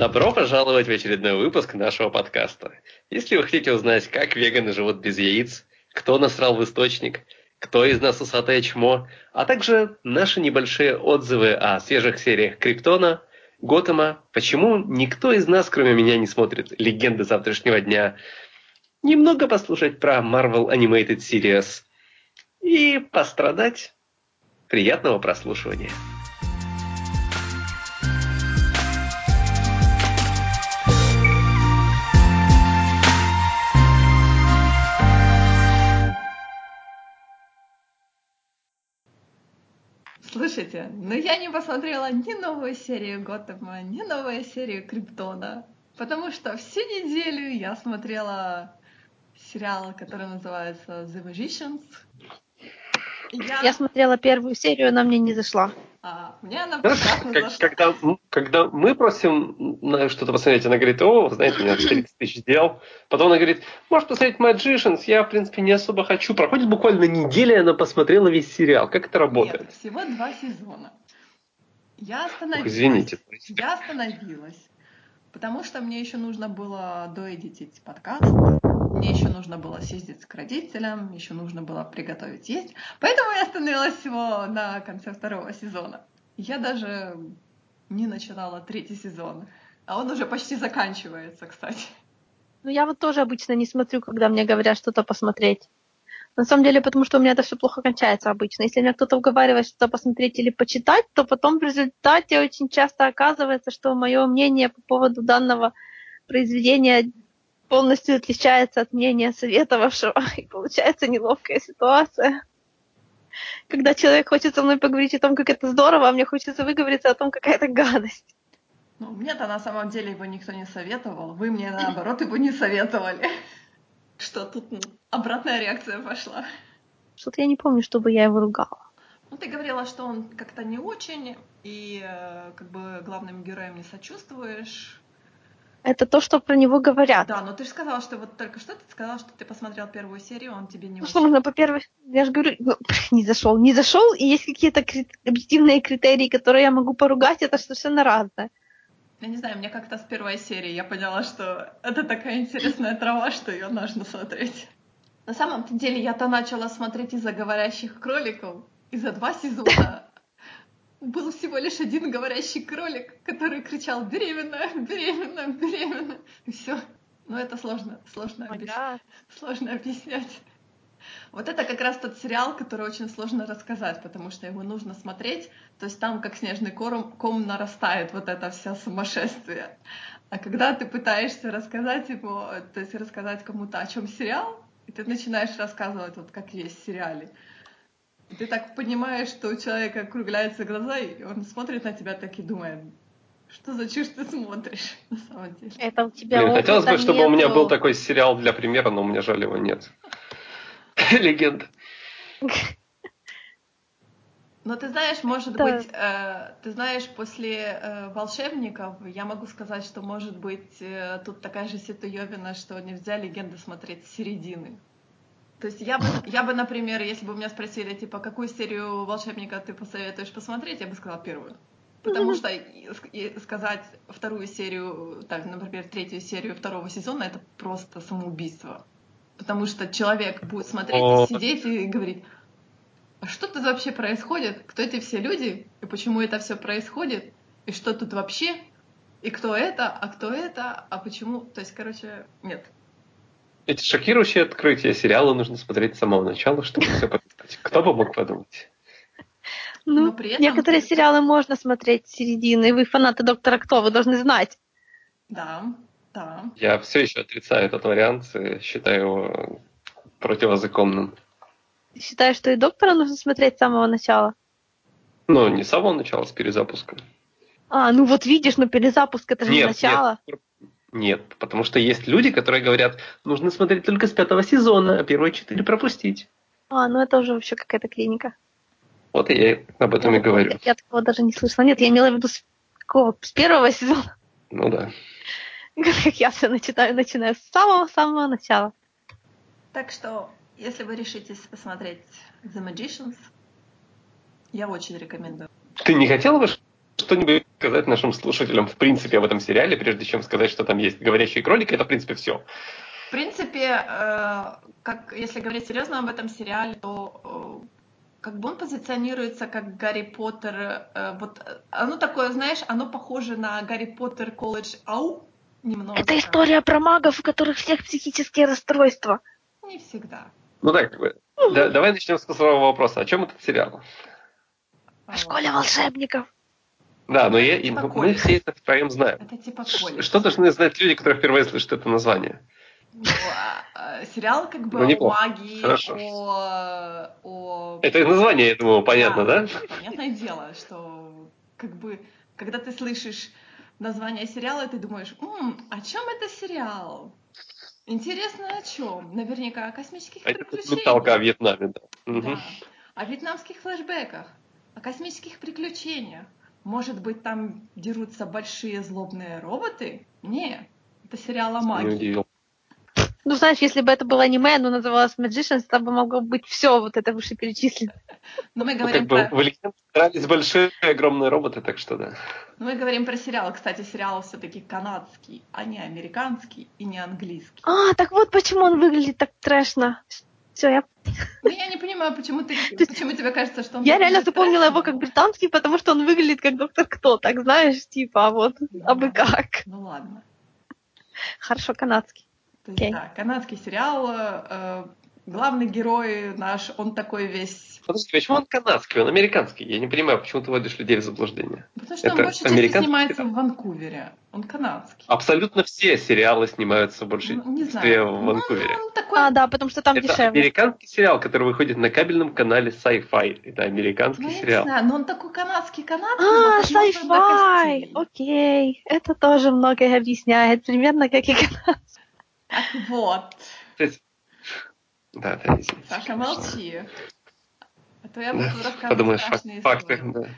Добро пожаловать в очередной выпуск нашего подкаста. Если вы хотите узнать, как веганы живут без яиц, кто насрал в источник, кто из нас усатое чмо, а также наши небольшие отзывы о свежих сериях Криптона, Готэма, почему никто из нас, кроме меня, не смотрит «Легенды завтрашнего дня», немного послушать про Marvel Animated Series и пострадать. Приятного прослушивания. Слушайте, ну я не посмотрела ни новую серию Готэма, ни новую серию Криптона, потому что всю неделю я смотрела сериал, который называется The Magicians. Я... я смотрела первую серию, она мне не зашла. А, мне она прекрасно как, когда, когда мы просим что-то посмотреть, она говорит, о, знаете, у меня 30 тысяч дел. Потом она говорит, можешь посмотреть Magicians, я, в принципе, не особо хочу. Проходит буквально неделя, она посмотрела весь сериал. Как это работает? Нет, всего два сезона. Я остановилась. Ох, извините. Я остановилась. Потому что мне еще нужно было доэдитить подкаст, мне еще нужно было съездить к родителям, еще нужно было приготовить есть. Поэтому я остановилась всего на конце второго сезона. Я даже не начинала третий сезон. А он уже почти заканчивается, кстати. Ну, я вот тоже обычно не смотрю, когда мне говорят что-то посмотреть. На самом деле, потому что у меня это все плохо кончается обычно. Если меня кто-то уговаривает что-то посмотреть или почитать, то потом в результате очень часто оказывается, что мое мнение по поводу данного произведения полностью отличается от мнения советовавшего. И получается неловкая ситуация. Когда человек хочет со мной поговорить о том, как это здорово, а мне хочется выговориться о том, какая это гадость. Ну, мне-то на самом деле его никто не советовал. Вы мне, наоборот, его не советовали. Что тут обратная реакция пошла? Что-то я не помню, чтобы я его ругала. Ну, ты говорила, что он как-то не очень, и э, как бы главным героям не сочувствуешь. Это то, что про него говорят. Да, но ты же сказала, что вот только что ты сказала, что ты посмотрел первую серию, он тебе не Ну что можно по первой... Я же говорю, ну, не зашел, не зашел, и есть какие-то крит... объективные критерии, которые я могу поругать, это совершенно разное. Я не знаю, мне как-то с первой серии я поняла, что это такая интересная трава, что ее нужно смотреть. На самом деле я-то начала смотреть из-за говорящих кроликов, и за два сезона был всего лишь один говорящий кролик, который кричал «беременна, беременна, беременна». И все. Но это сложно, сложно, oh объяс... сложно объяснять. Вот это как раз тот сериал, который очень сложно рассказать, потому что его нужно смотреть. То есть там как снежный ком, ком нарастает вот это все сумасшествие. А когда ты пытаешься рассказать его, то есть рассказать кому-то о чем сериал, и ты начинаешь рассказывать вот как есть в сериале, ты так понимаешь, что у человека округляются глаза, и он смотрит на тебя так и думает, что за чушь ты смотришь, на самом деле. Это у тебя Блин, хотелось бы, чтобы нету... у меня был такой сериал для примера, но у меня жаль его нет. Легенда. Но ты знаешь, может да. быть, э, ты знаешь, после э, волшебников я могу сказать, что может быть э, тут такая же ситуевина, что нельзя легенды смотреть с середины. То есть я бы, я бы, например, если бы меня спросили, типа, какую серию волшебника ты посоветуешь посмотреть, я бы сказала первую. Потому что сказать вторую серию, так, например, третью серию второго сезона, это просто самоубийство. Потому что человек будет смотреть, и сидеть и говорить, а что тут вообще происходит? Кто эти все люди? И почему это все происходит? И что тут вообще? И кто это? А кто это? А почему? То есть, короче, нет. Эти шокирующие открытия сериала нужно смотреть с самого начала, чтобы все понять. Кто бы мог подумать? Ну, при этом некоторые сериалы можно смотреть с середины. Вы фанаты Доктора Кто, вы должны знать. Да, да. Я все еще отрицаю этот вариант, считаю его противозаконным. Ты считаешь, что и доктора нужно смотреть с самого начала? Ну, не с самого начала, с перезапуска. А, ну вот видишь, но перезапуск это же нет, начало. Нет, нет, потому что есть люди, которые говорят, нужно смотреть только с пятого сезона, а первые четыре пропустить. А, ну это уже вообще какая-то клиника. Вот я об этом я и говорю. Я, я такого даже не слышала. Нет, я имела в виду с какого? С первого сезона. Ну да. Как я все начинаю, начинаю с самого-самого начала. Так что, если вы решитесь посмотреть The Magicians, я очень рекомендую. Ты не хотела бы, что-нибудь сказать нашим слушателям в принципе об этом сериале, прежде чем сказать, что там есть говорящие кролики, это в принципе все. В принципе, э, как если говорить серьезно об этом сериале, то э, как бы он позиционируется как Гарри Поттер. Э, вот оно такое, знаешь, оно похоже на Гарри Поттер колледж Ау немного. Это история про магов, у которых всех психические расстройства. Не всегда. Ну так, да, давай начнем с второго вопроса. О чем этот сериал? О школе волшебников. Да, но я, типа мы все это втроем знаем. Это типа колледж. Что должны знать люди, которые впервые слышат это название? Ну, а, сериал как бы ну, о магии, Хорошо. о, о... Это название, я думаю, понятно, да? да? Понятное дело, что как бы, когда ты слышишь название сериала, ты думаешь, М, о чем это сериал? Интересно, о чем? Наверняка о космических это приключениях. Это о Вьетнаме, да. да. Угу. О вьетнамских флешбеках, о космических приключениях. Может быть, там дерутся большие злобные роботы? Не, это сериал о магии. Ну, знаешь, если бы это было аниме, оно называлось Magicians, там бы могло быть все вот это вышеперечислено. Но мы говорим ну, как про... бы, в старались большие огромные роботы, так что да. Ну, мы говорим про сериал. Кстати, сериал все-таки канадский, а не американский и не английский. А, так вот почему он выглядит так трэшно. Все, я... Ну, я не понимаю, почему, ты, почему тебе кажется, что он... Я реально запомнила его как британский, потому что он выглядит как доктор Кто, так знаешь, типа, а вот, а бы как. Ну, ладно. Хорошо, канадский. То есть, okay. да, канадский сериал, э, главный герой наш, он такой весь... Подожди, почему он канадский, он американский? Я не понимаю, почему ты вводишь людей в заблуждение. Потому что Это он больше часто снимается сериал? в Ванкувере. Он канадский. Абсолютно все сериалы снимаются больше ну, не знаю. в Ванкувере. Ну, такой... А, да, потому что там Это дешевле. американский сериал, который выходит на кабельном канале Sci-Fi. Это американский ну, сериал. Не знаю, но он такой канадский, канадский. А, Sci-Fi! Окей. Это тоже многое объясняет. Примерно как и канадский. Вот. Да, да, извините. Саша, молчи. А то я буду да. рассказывать Подумаешь, факты, да.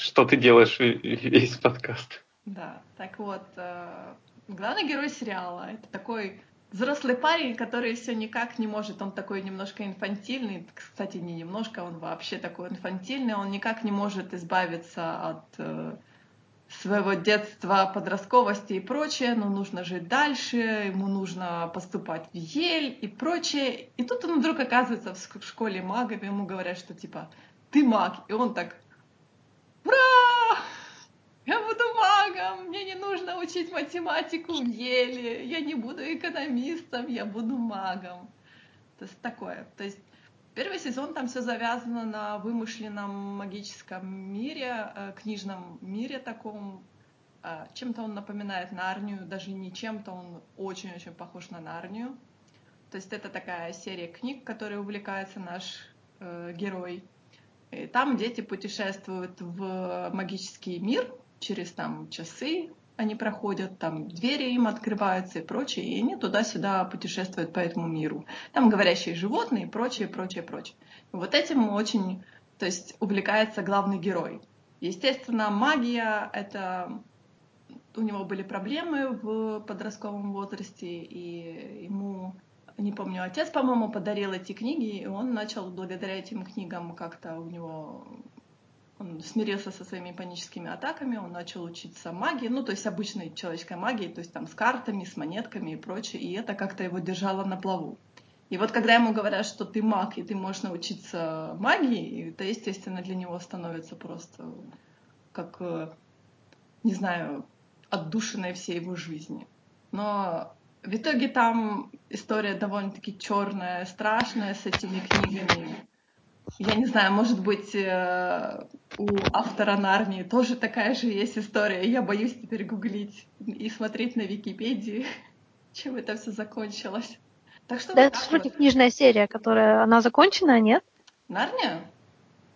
Что ты делаешь весь подкаст. Да, так вот, э, главный герой сериала — это такой взрослый парень, который все никак не может, он такой немножко инфантильный, кстати, не немножко, он вообще такой инфантильный, он никак не может избавиться от э, своего детства, подростковости и прочее, но нужно жить дальше, ему нужно поступать в Ель и прочее. И тут он вдруг оказывается в школе магов, и ему говорят, что типа ты маг, и он так Ура! Я буду магом, мне не нужно учить математику в Еле, я не буду экономистом, я буду магом. То есть такое. То есть Первый сезон там все завязано на вымышленном магическом мире, э, книжном мире таком. Э, чем-то он напоминает Нарнию, даже не чем-то, он очень-очень похож на Нарнию. То есть это такая серия книг, которой увлекается наш э, герой. И там дети путешествуют в магический мир через там часы, они проходят, там двери им открываются и прочее, и они туда-сюда путешествуют по этому миру. Там говорящие животные и прочее, прочее, прочее. Вот этим очень, то есть, увлекается главный герой. Естественно, магия — это... У него были проблемы в подростковом возрасте, и ему, не помню, отец, по-моему, подарил эти книги, и он начал благодаря этим книгам как-то у него он смирился со своими паническими атаками, он начал учиться магии, ну, то есть обычной человеческой магии, то есть там с картами, с монетками и прочее, и это как-то его держало на плаву. И вот когда ему говорят, что ты маг, и ты можешь научиться магии, это, естественно, для него становится просто как, э, не знаю, отдушиной всей его жизни. Но в итоге там история довольно-таки черная, страшная с этими книгами. Я не знаю, может быть, э, у автора Нарнии тоже такая же есть история. Я боюсь теперь гуглить и смотреть на Википедии, чем это все закончилось. Так что да, вот это вроде вот. книжная серия, которая она закончена, нет? Нарния?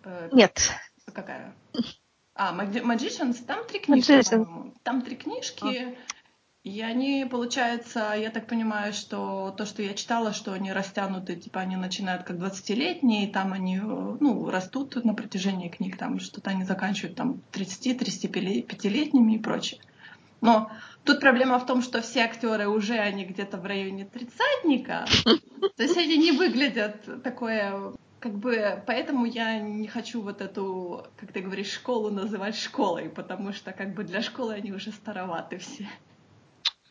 Э, нет. Какая? А, Magicians, там три книжки, Там три книжки. И они, получается, я так понимаю, что то, что я читала, что они растянуты, типа они начинают как 20-летние, и там они ну, растут на протяжении книг, там что-то они заканчивают там 30-35-летними и прочее. Но тут проблема в том, что все актеры уже они где-то в районе тридцатника, то есть они не выглядят такое как бы поэтому я не хочу вот эту, как ты говоришь, школу называть школой, потому что как бы для школы они уже староваты все.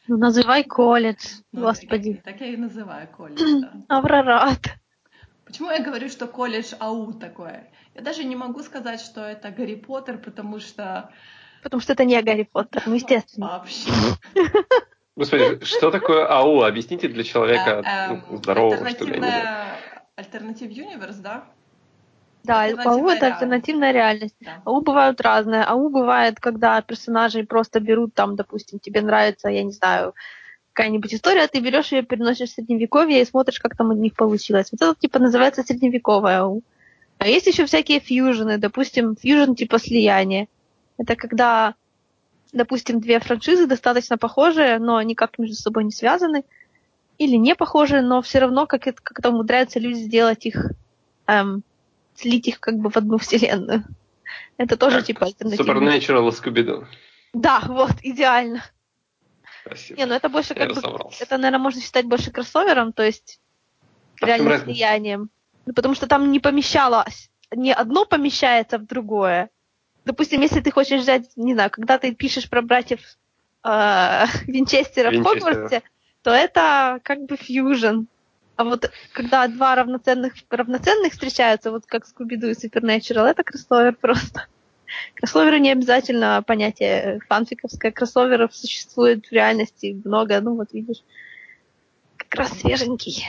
Ну, называй колледж, Ну, господи. Так, так я и называю колледж, да. Аврорат. Почему я говорю, что колледж АУ такое? Я даже не могу сказать, что это Гарри Поттер, потому что Потому что это не Гарри Поттер, ну, естественно. вообще. Господи, что такое АУ? Объясните для человека ну, эм, здорового, что ли. я Альтернатив Юниверс, да? Да, АУ — это реальность. альтернативная реальность. Да. АУ бывают разные. АУ бывает, когда персонажей просто берут там, допустим, тебе нравится, я не знаю, какая-нибудь история, ты берешь ее, переносишь в средневековье и смотришь, как там у них получилось. Вот это типа называется средневековая АУ. А есть еще всякие фьюжены, допустим, фьюжен типа слияние. Это когда, допустим, две франшизы достаточно похожие, но никак между собой не связаны, или не похожие, но все равно как это, как-то умудряются люди сделать их, эм, слить их как бы в одну вселенную. Это тоже Как типа альтернативный. Supernatural и Скуби-Ду. Да, вот, идеально. Спасибо. Не, ну это больше Я как бы, разобрался. это, наверное, можно считать больше кроссовером, то есть А в разница? слиянием. Ну, потому что там не помещалось, не одно помещается в другое. Допустим, если ты хочешь взять, не знаю, когда ты пишешь про братьев э, Винчестера в Винчестера. Хогвартсе, то это как бы фьюжн. А вот когда два равноценных, равноценных встречаются, вот как Скуби-Ду и Supernatural, это кроссовер просто. Кроссоверы не обязательно понятие фанфиковское. Кроссоверов существует в реальности много. Ну вот видишь, как раз свеженький.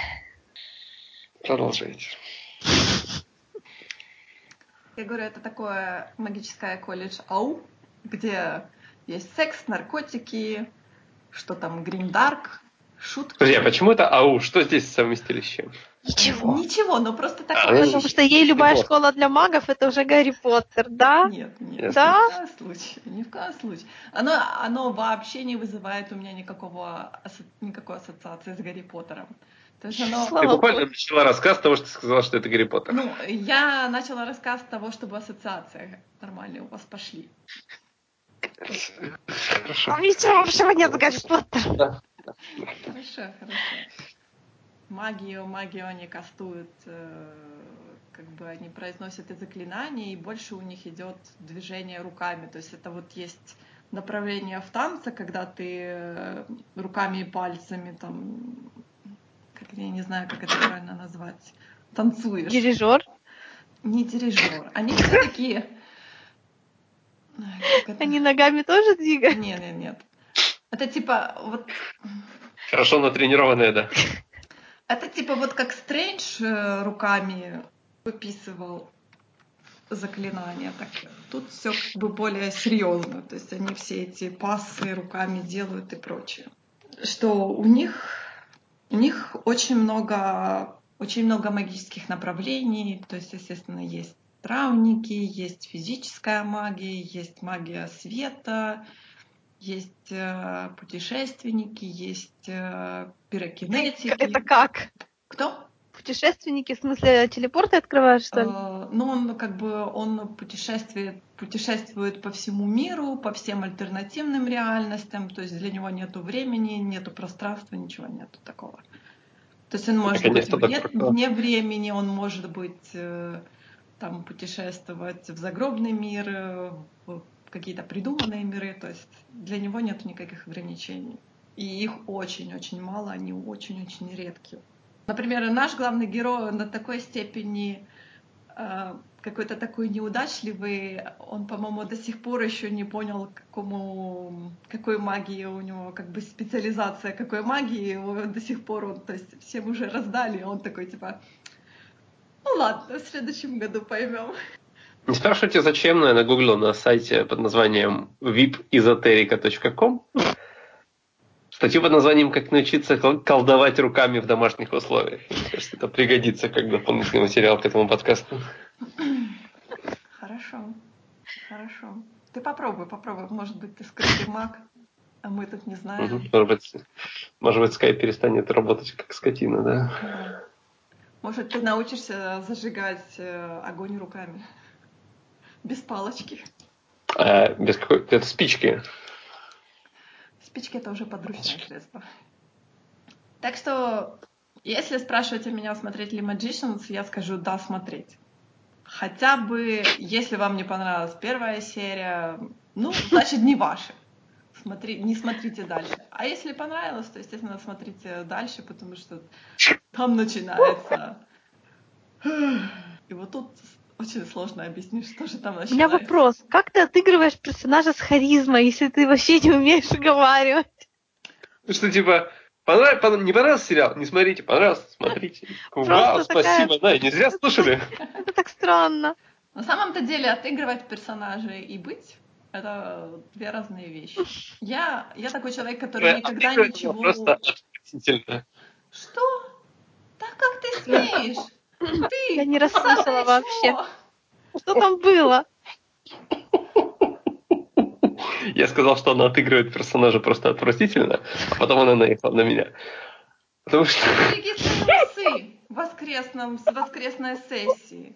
Продолжайте. Я говорю, это такое магическое колледж АУ, где есть секс, наркотики, что там, гримдарк, шутки. Подожди, а почему это АУ? Что здесь совместили с чем? Ничего. Ничего, ну просто А, такое. ну, Потому что ей любая школа для магов это уже Гарри Поттер, да? Нет, нет. Да? ни в коем случае, ни в коем случае. Оно, оно вообще не вызывает у меня никакого, никакой ассоциации с Гарри Поттером. То есть оно... Слава Ты богу. буквально начала рассказ того, что ты сказала, что это Гарри Поттер. Ну, я начала рассказ с того, чтобы ассоциации нормальные у вас пошли. Хорошо. А ничего общего нет с Гарри Поттером. Да. Хорошо, хорошо. Магию, магию они кастуют, э, как бы они произносят и заклинания, и больше у них идет движение руками. То есть это вот есть направление в танце, когда ты э, руками и пальцами там, как я не знаю, как это правильно назвать, танцуешь. Дирижер. Не дирижер. Они все такие. Они ногами тоже двигают. Нет, нет, нет. Это типа вот Хорошо натренированная, да. Это типа вот как Стрэндж э, руками выписывал заклинания, так тут все как бы более серьезно, то есть они все эти пассы руками делают и прочее. Что у них у них очень много очень много магических направлений, то есть естественно есть травники, есть физическая магия, есть магия света, есть э, путешественники, есть э, пирокинетики. Это как? Кто? Путешественники, в смысле, телепорты открывают, что ли? Э, Ну, он как бы он путешествует, путешествует по всему миру, по всем альтернативным реальностям. То есть для него нету времени, нету пространства, ничего нету такого. То есть он может быть вне, вне времени, он может быть э, там путешествовать в загробный мир, э, в какие-то придуманные миры. То есть для него нет никаких ограничений. И их очень-очень мало, они очень-очень редкие. Например, наш главный герой до такой степени э, какой-то такой неудачливый, он, по-моему, до сих пор еще не понял, какому, какой магии у него, как бы специализация какой магии, до сих пор он, то есть всем уже раздали, он такой типа, ну ладно, в следующем году поймем. Не спрашивайте, зачем, но я нагуглил на сайте под названием vipesoterica.com статью под названием «Как научиться кол- колдовать руками в домашних условиях». Мне кажется, это пригодится как дополнительный материал к этому подкасту. Хорошо, хорошо. Ты попробуй, попробуй, может быть, ты скрытый маг, а мы тут не знаем. Может быть, может быть, скайп перестанет работать как скотина, да? Да. Может, ты научишься зажигать э, огонь руками. Без палочки. А, без какой-то это спички. Спички это уже подручное средство. Так что Если спрашиваете меня, смотреть ли Magicians, я скажу да, смотреть. Хотя бы, если вам не понравилась первая серия, ну, значит, не ваши. Смотри, не смотрите дальше. А если понравилось, то, естественно, смотрите дальше, потому что там начинается... И вот тут очень сложно объяснить, что же там начинается. У меня вопрос. Как ты отыгрываешь персонажа с харизмой, если ты вообще не умеешь разговаривать? Ну что, типа, понрав... Пон... не понравился сериал? Не смотрите, понравился, смотрите. Вау, спасибо, да, не зря слушали. Это так странно. На самом-то деле отыгрывать персонажей и быть это две разные вещи. Я, я такой человек, который никогда ничего... Просто отвратительно. Что? Так как ты смеешь? Ты Я не расслышала вообще. Что там было? Я сказал, что она отыгрывает персонажа просто отвратительно, а потом она наехала на меня. Потому что... Воскресном, с воскресной сессии.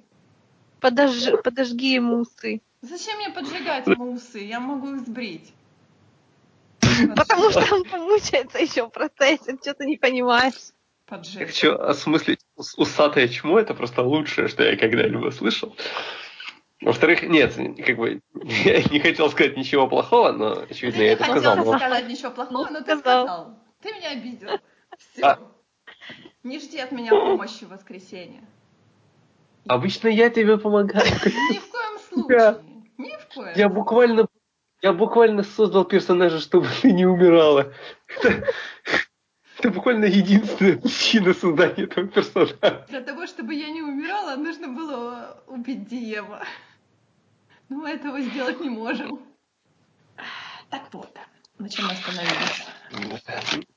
Подож... Подожги ему усы. Зачем мне поджигать ему усы? Я могу их сбрить. Потому что он помучается еще в процессе, что ты не понимаешь. Поджечь. Так что, осмыслить усатое чмо, это просто лучшее, что я когда-либо слышал. Во-вторых, нет, как бы, я не хотел сказать ничего плохого, но, очевидно, Ты я не это хотел сказал. но- сказать ничего плохого, но ты Сказал. сказал. Ты меня обидел. Все. А. Не жди от меня помощи в воскресенье. Обычно я тебе помогаю. Ни в коем случае. Ни в коем. Я буквально, я буквально создал персонажа, чтобы ты не умирала. Это, буквально единственная причина создания этого персонажа. Для того, чтобы я не умирала, нужно было убить Диева. Но мы этого сделать не можем. Так вот, на чем мы остановились?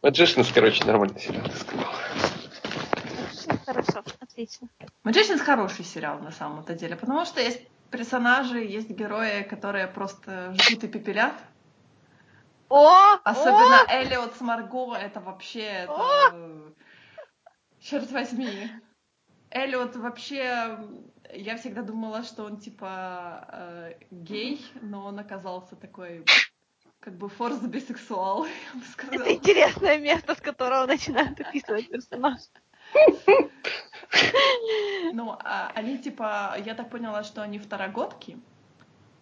Magicians, короче, нормальный сериал, ты сказал. Хорошо, отлично. Magicians хороший сериал на самом-то деле, потому что есть персонажи, есть герои, которые просто жгут и пепелят. О! Особенно о! Элиот с Марго, это вообще... Это... Черт возьми. Элиот вообще... Я всегда думала, что он типа э, гей, но он оказался такой как бы форс бисексуал, я бы сказала. Это интересное место, с которого начинают описывать персонаж. Ну, а они типа, я так поняла, что они второгодки.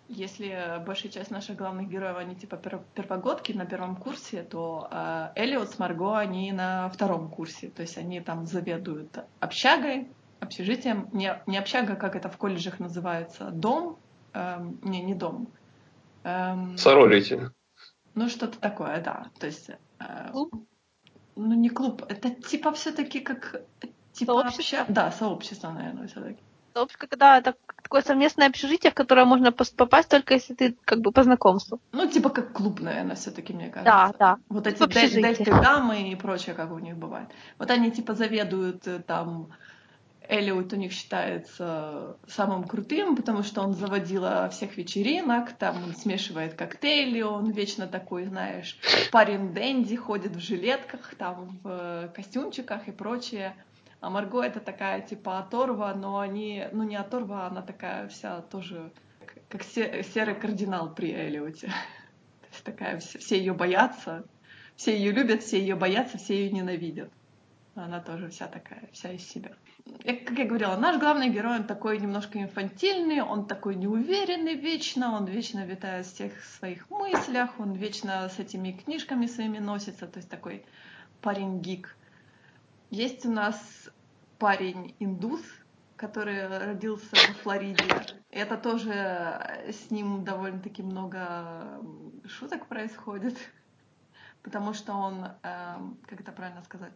Если большая часть наших главных героев, они типа пер- первогодки на первом курсе, то э, Элиот с Марго, они на втором курсе. То есть они там заведуют общагой, общежитием. Не, не общага, как это в колледжах называется, дом. Эм, не, не дом. Эм, Сорорити. ну, что-то такое, да. То есть... э, ну, не клуб, это типа все-таки как... Типа Сообщество? обща- Да, сообщество, наверное, все-таки. Сообщество, когда это такое совместное общежитие, в которое можно попасть только если ты как бы по знакомству. Ну, типа как клуб, наверное, все-таки, мне кажется. Да, да. Вот эти дель- дельты дамы и прочее, как у них бывает. Вот они типа заведуют э, там Элиот у них считается самым крутым, потому что он заводила всех вечеринок, там он смешивает коктейли, он вечно такой, знаешь, парень Дэнди, ходит в жилетках, там в э, костюмчиках и прочее. А Марго это такая типа оторва, но они, ну не оторва, она такая вся тоже как- как се- серый кардинал при Элиоте. То есть такая, все, ее боятся, все ее любят, все ее боятся, все ее ненавидят. Она тоже вся такая, вся из себя. Я- как я говорила, наш главный герой, он такой немножко инфантильный, он такой неуверенный вечно, он вечно витает в всех своих мыслях, он вечно с этими книжками своими носится, то есть такой парень-гик. Есть у нас парень-индус, который родился во Флориде. Это тоже э, с ним довольно-таки много шуток происходит, потому что он, эм, как это правильно сказать,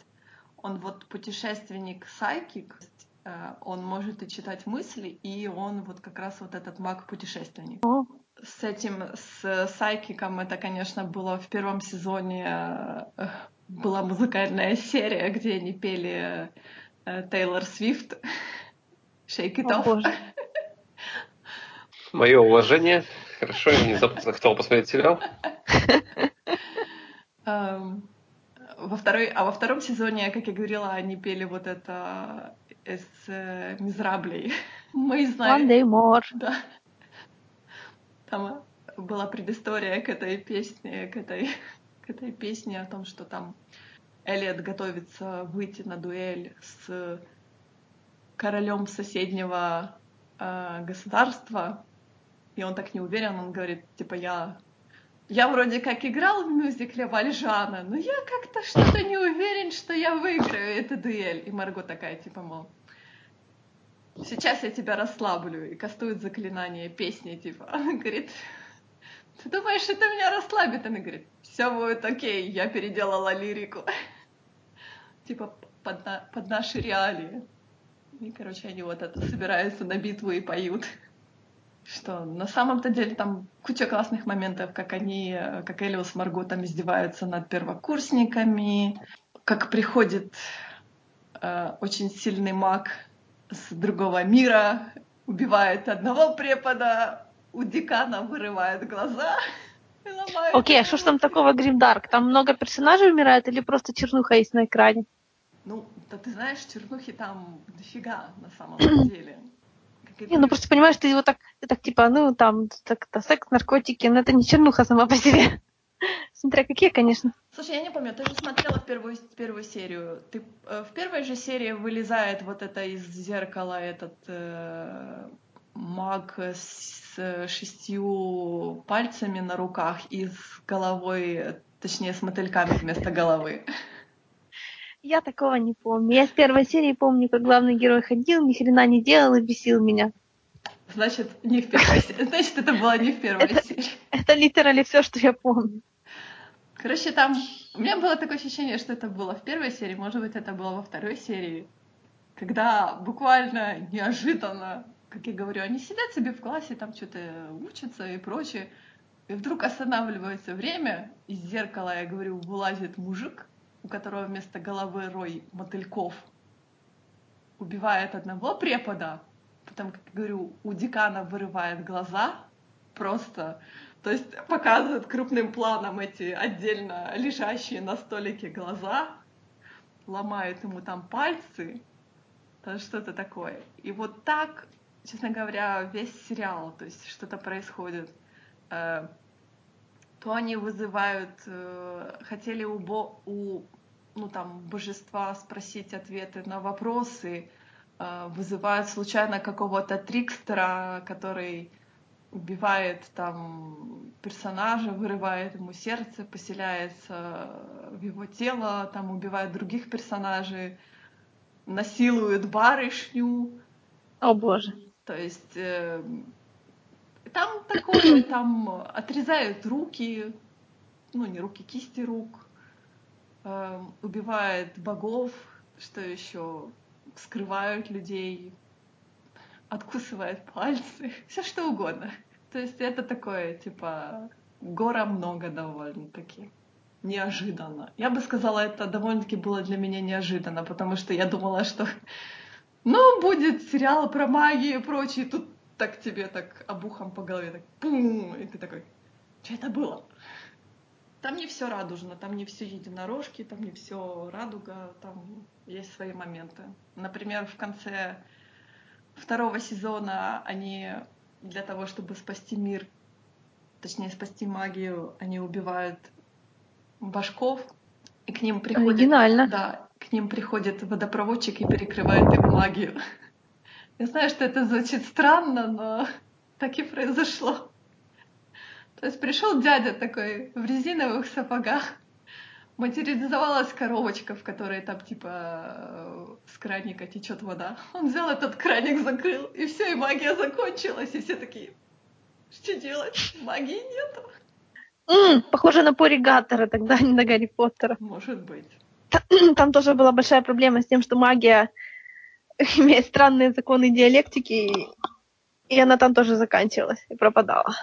он вот путешественник-сайкик, э, он может и читать мысли, и он вот как раз вот этот маг-путешественник. О. С этим, с сайкиком, это, конечно, было в первом сезоне, э, была музыкальная серия, где они пели э, Тейлор Свифт Shake It О, Off. боже. Мое уважение. Хорошо, я внезапно захотел посмотреть сериал. Эм, Во второй, а во втором сезоне, как я говорила, они пели вот это из э, Мизраблей. Мы One знаем. day more. Да. Там была предыстория к этой песне, к этой, этой песне о том, что там Элliот готовится выйти на дуэль с королем соседнего э, государства, и он так не уверен, он говорит, типа, я, я вроде как играл в мюзикле Вальжана, но я как-то что-то не уверен, что я выиграю эту дуэль. И Марго такая, типа, мол, сейчас я тебя расслаблю, и кастует заклинание песни, типа. Говорит, ты думаешь, это меня расслабит? Она говорит, все будет окей, я переделала лирику. Типа под, на, под наши реалии. И, короче, они вот это собираются на битву и поют. Что на самом-то деле там куча классных моментов, как они, как Элиус с Марго там издеваются над первокурсниками, как приходит э, очень сильный маг с другого мира, убивает одного препода, у декана вырывает глаза. Окей, okay, а что ж там такого Гримдарк? Там много персонажей умирает или просто чернуха есть на экране? Ну, да ты знаешь, чернухи там дофига на самом деле. Не, ну просто понимаешь, ты его так, ты так типа, ну там, так, то секс, наркотики, но это не чернуха сама по себе. Смотря какие, конечно. Слушай, я не помню, ты же смотрела первую, первую серию. Ты, э, в первой же серии вылезает вот это из зеркала этот э, маг с шестью пальцами на руках и с головой, точнее, с мотыльками вместо головы. Я такого не помню. Я с первой серии помню, как главный герой ходил, ни хрена не делал и бесил меня. Значит, не в первой серии. Значит, это было не в первой это, серии. Это литерально все, что я помню. Короче, там... У меня было такое ощущение, что это было в первой серии, может быть, это было во второй серии, когда буквально неожиданно, как я говорю, они сидят себе в классе, там что-то учатся и прочее, и вдруг останавливается время, из зеркала, я говорю, вылазит мужик, у которого вместо головы рой мотыльков, убивает одного препода, потом, как я говорю, у декана вырывает глаза, просто, то есть показывает крупным планом эти отдельно лежащие на столике глаза, ломает ему там пальцы, то что-то такое. И вот так, честно говоря, весь сериал, то есть что-то происходит. Э, то они вызывают, э, хотели у, бо, у ну, там, божества спросить ответы на вопросы, э, вызывают случайно какого-то трикстера, который убивает там персонажа, вырывает ему сердце, поселяется в его тело, там убивает других персонажей, насилует барышню. О боже. То есть э, там такое, там отрезают руки, ну не руки, кисти рук, э, убивает богов, что еще скрывают людей, откусывает пальцы, все что угодно. То есть это такое, типа, гора много довольно-таки. Неожиданно. Я бы сказала, это довольно-таки было для меня неожиданно, потому что я думала, что ну, будет сериал про магию и прочее, тут так тебе так обухом по голове, так пум, и ты такой, что это было? Там не все радужно, там не все единорожки, там не все радуга, там есть свои моменты. Например, в конце второго сезона они для того, чтобы спасти мир, точнее спасти магию, они убивают башков, и к ним приходит... Оригинально. Да, к ним приходит водопроводчик и перекрывает их магию. Я знаю, что это звучит странно, но так и произошло. То есть пришел дядя такой в резиновых сапогах, материализовалась коробочка, в которой там типа с краника течет вода. Он взял этот краник, закрыл, и все, и магия закончилась, и все такие, что делать? Магии нету. Mm, похоже на поригатора тогда, а не на Гарри Поттера. Может быть. Там тоже была большая проблема с тем, что магия имеет странные законы диалектики, и она там тоже заканчивалась и пропадала.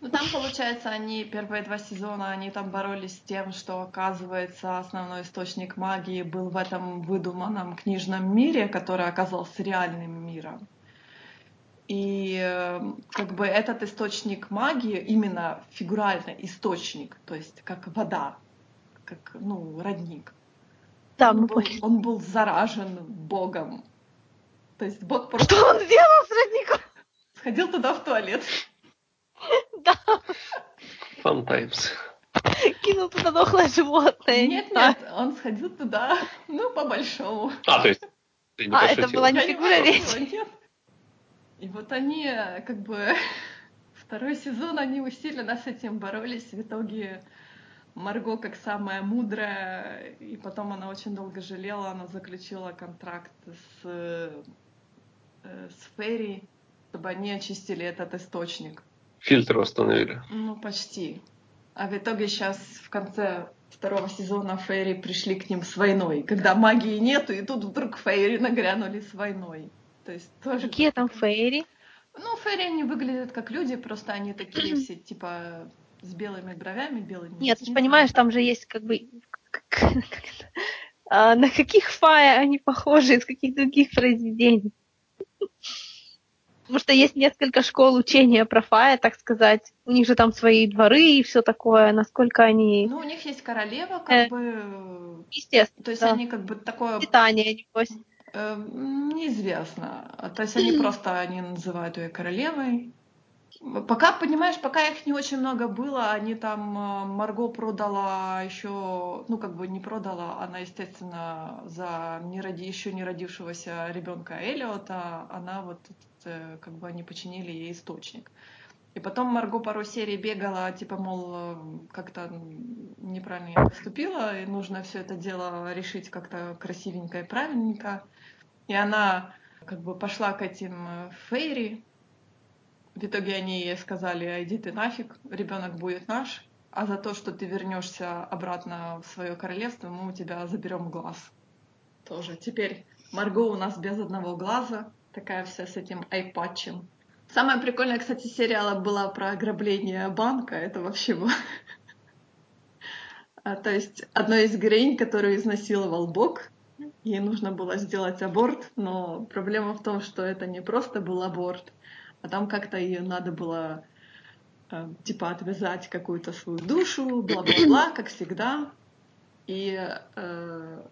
Ну там, получается, они первые два сезона, они там боролись с тем, что, оказывается, основной источник магии был в этом выдуманном книжном мире, который оказался реальным миром. И эм, как бы этот источник магии, именно фигуральный источник, то есть как вода, как, ну, родник. Да, он, мы был, он был заражен Богом. То есть Бог просто... Что он сделал с родником? Сходил туда в туалет. Да. Fun times. кинул туда дохлое животное. Нет, нет, он сходил туда, ну, по-большому. А, то есть ты не А, это была не фигура речи. И вот они, как бы, второй сезон, они усиленно с этим боролись. В итоге Марго, как самая мудрая, и потом она очень долго жалела, она заключила контракт с, э, с Ферри, чтобы они очистили этот источник. Фильтр установили. Ну, почти. А в итоге сейчас в конце второго сезона Фейри пришли к ним с войной, когда магии нету, и тут вдруг Фейри нагрянули с войной. То есть тоже... Какие там фейри? Ну, Фейри, они выглядят как люди, просто они такие все, типа, с белыми бровями, белыми Нет, ты же понимаешь, там же есть как бы... как- как? А, на каких фая они похожи из каких других произведений? Потому что есть несколько школ учения про фая, так сказать. У них же там свои дворы и все такое. Насколько они... Ну, у них есть королева, как Э, бы... Естественно, То есть да. они как бы такое... Питание, небось. э, неизвестно. А, То есть они просто, они называют ее королевой. Пока, понимаешь, пока их не очень много было, они там, э, Марго продала еще, ну, как бы не продала, она, естественно, за не роди, еще не родившегося ребенка Элиота, она вот, э, как бы они починили ей источник. И потом Марго пару серий бегала, типа, мол, э, как-то неправильно я поступила, и нужно все это дело решить как-то красивенько и правильненько. И она как бы пошла к этим Фейри. В итоге они ей сказали, «А иди ты нафиг, ребенок будет наш, а за то, что ты вернешься обратно в свое королевство, мы у тебя заберем глаз. Тоже. Теперь Марго у нас без одного глаза, такая вся с этим айпатчем. Самая прикольная, кстати, сериала была про ограбление банка. Это вообще было... А, То есть одной из героинь, которую изнасиловал Бог, ей нужно было сделать аборт, но проблема в том, что это не просто был аборт, а там как-то ее надо было э, типа отвязать какую-то свою душу, бла-бла-бла, как всегда. И э,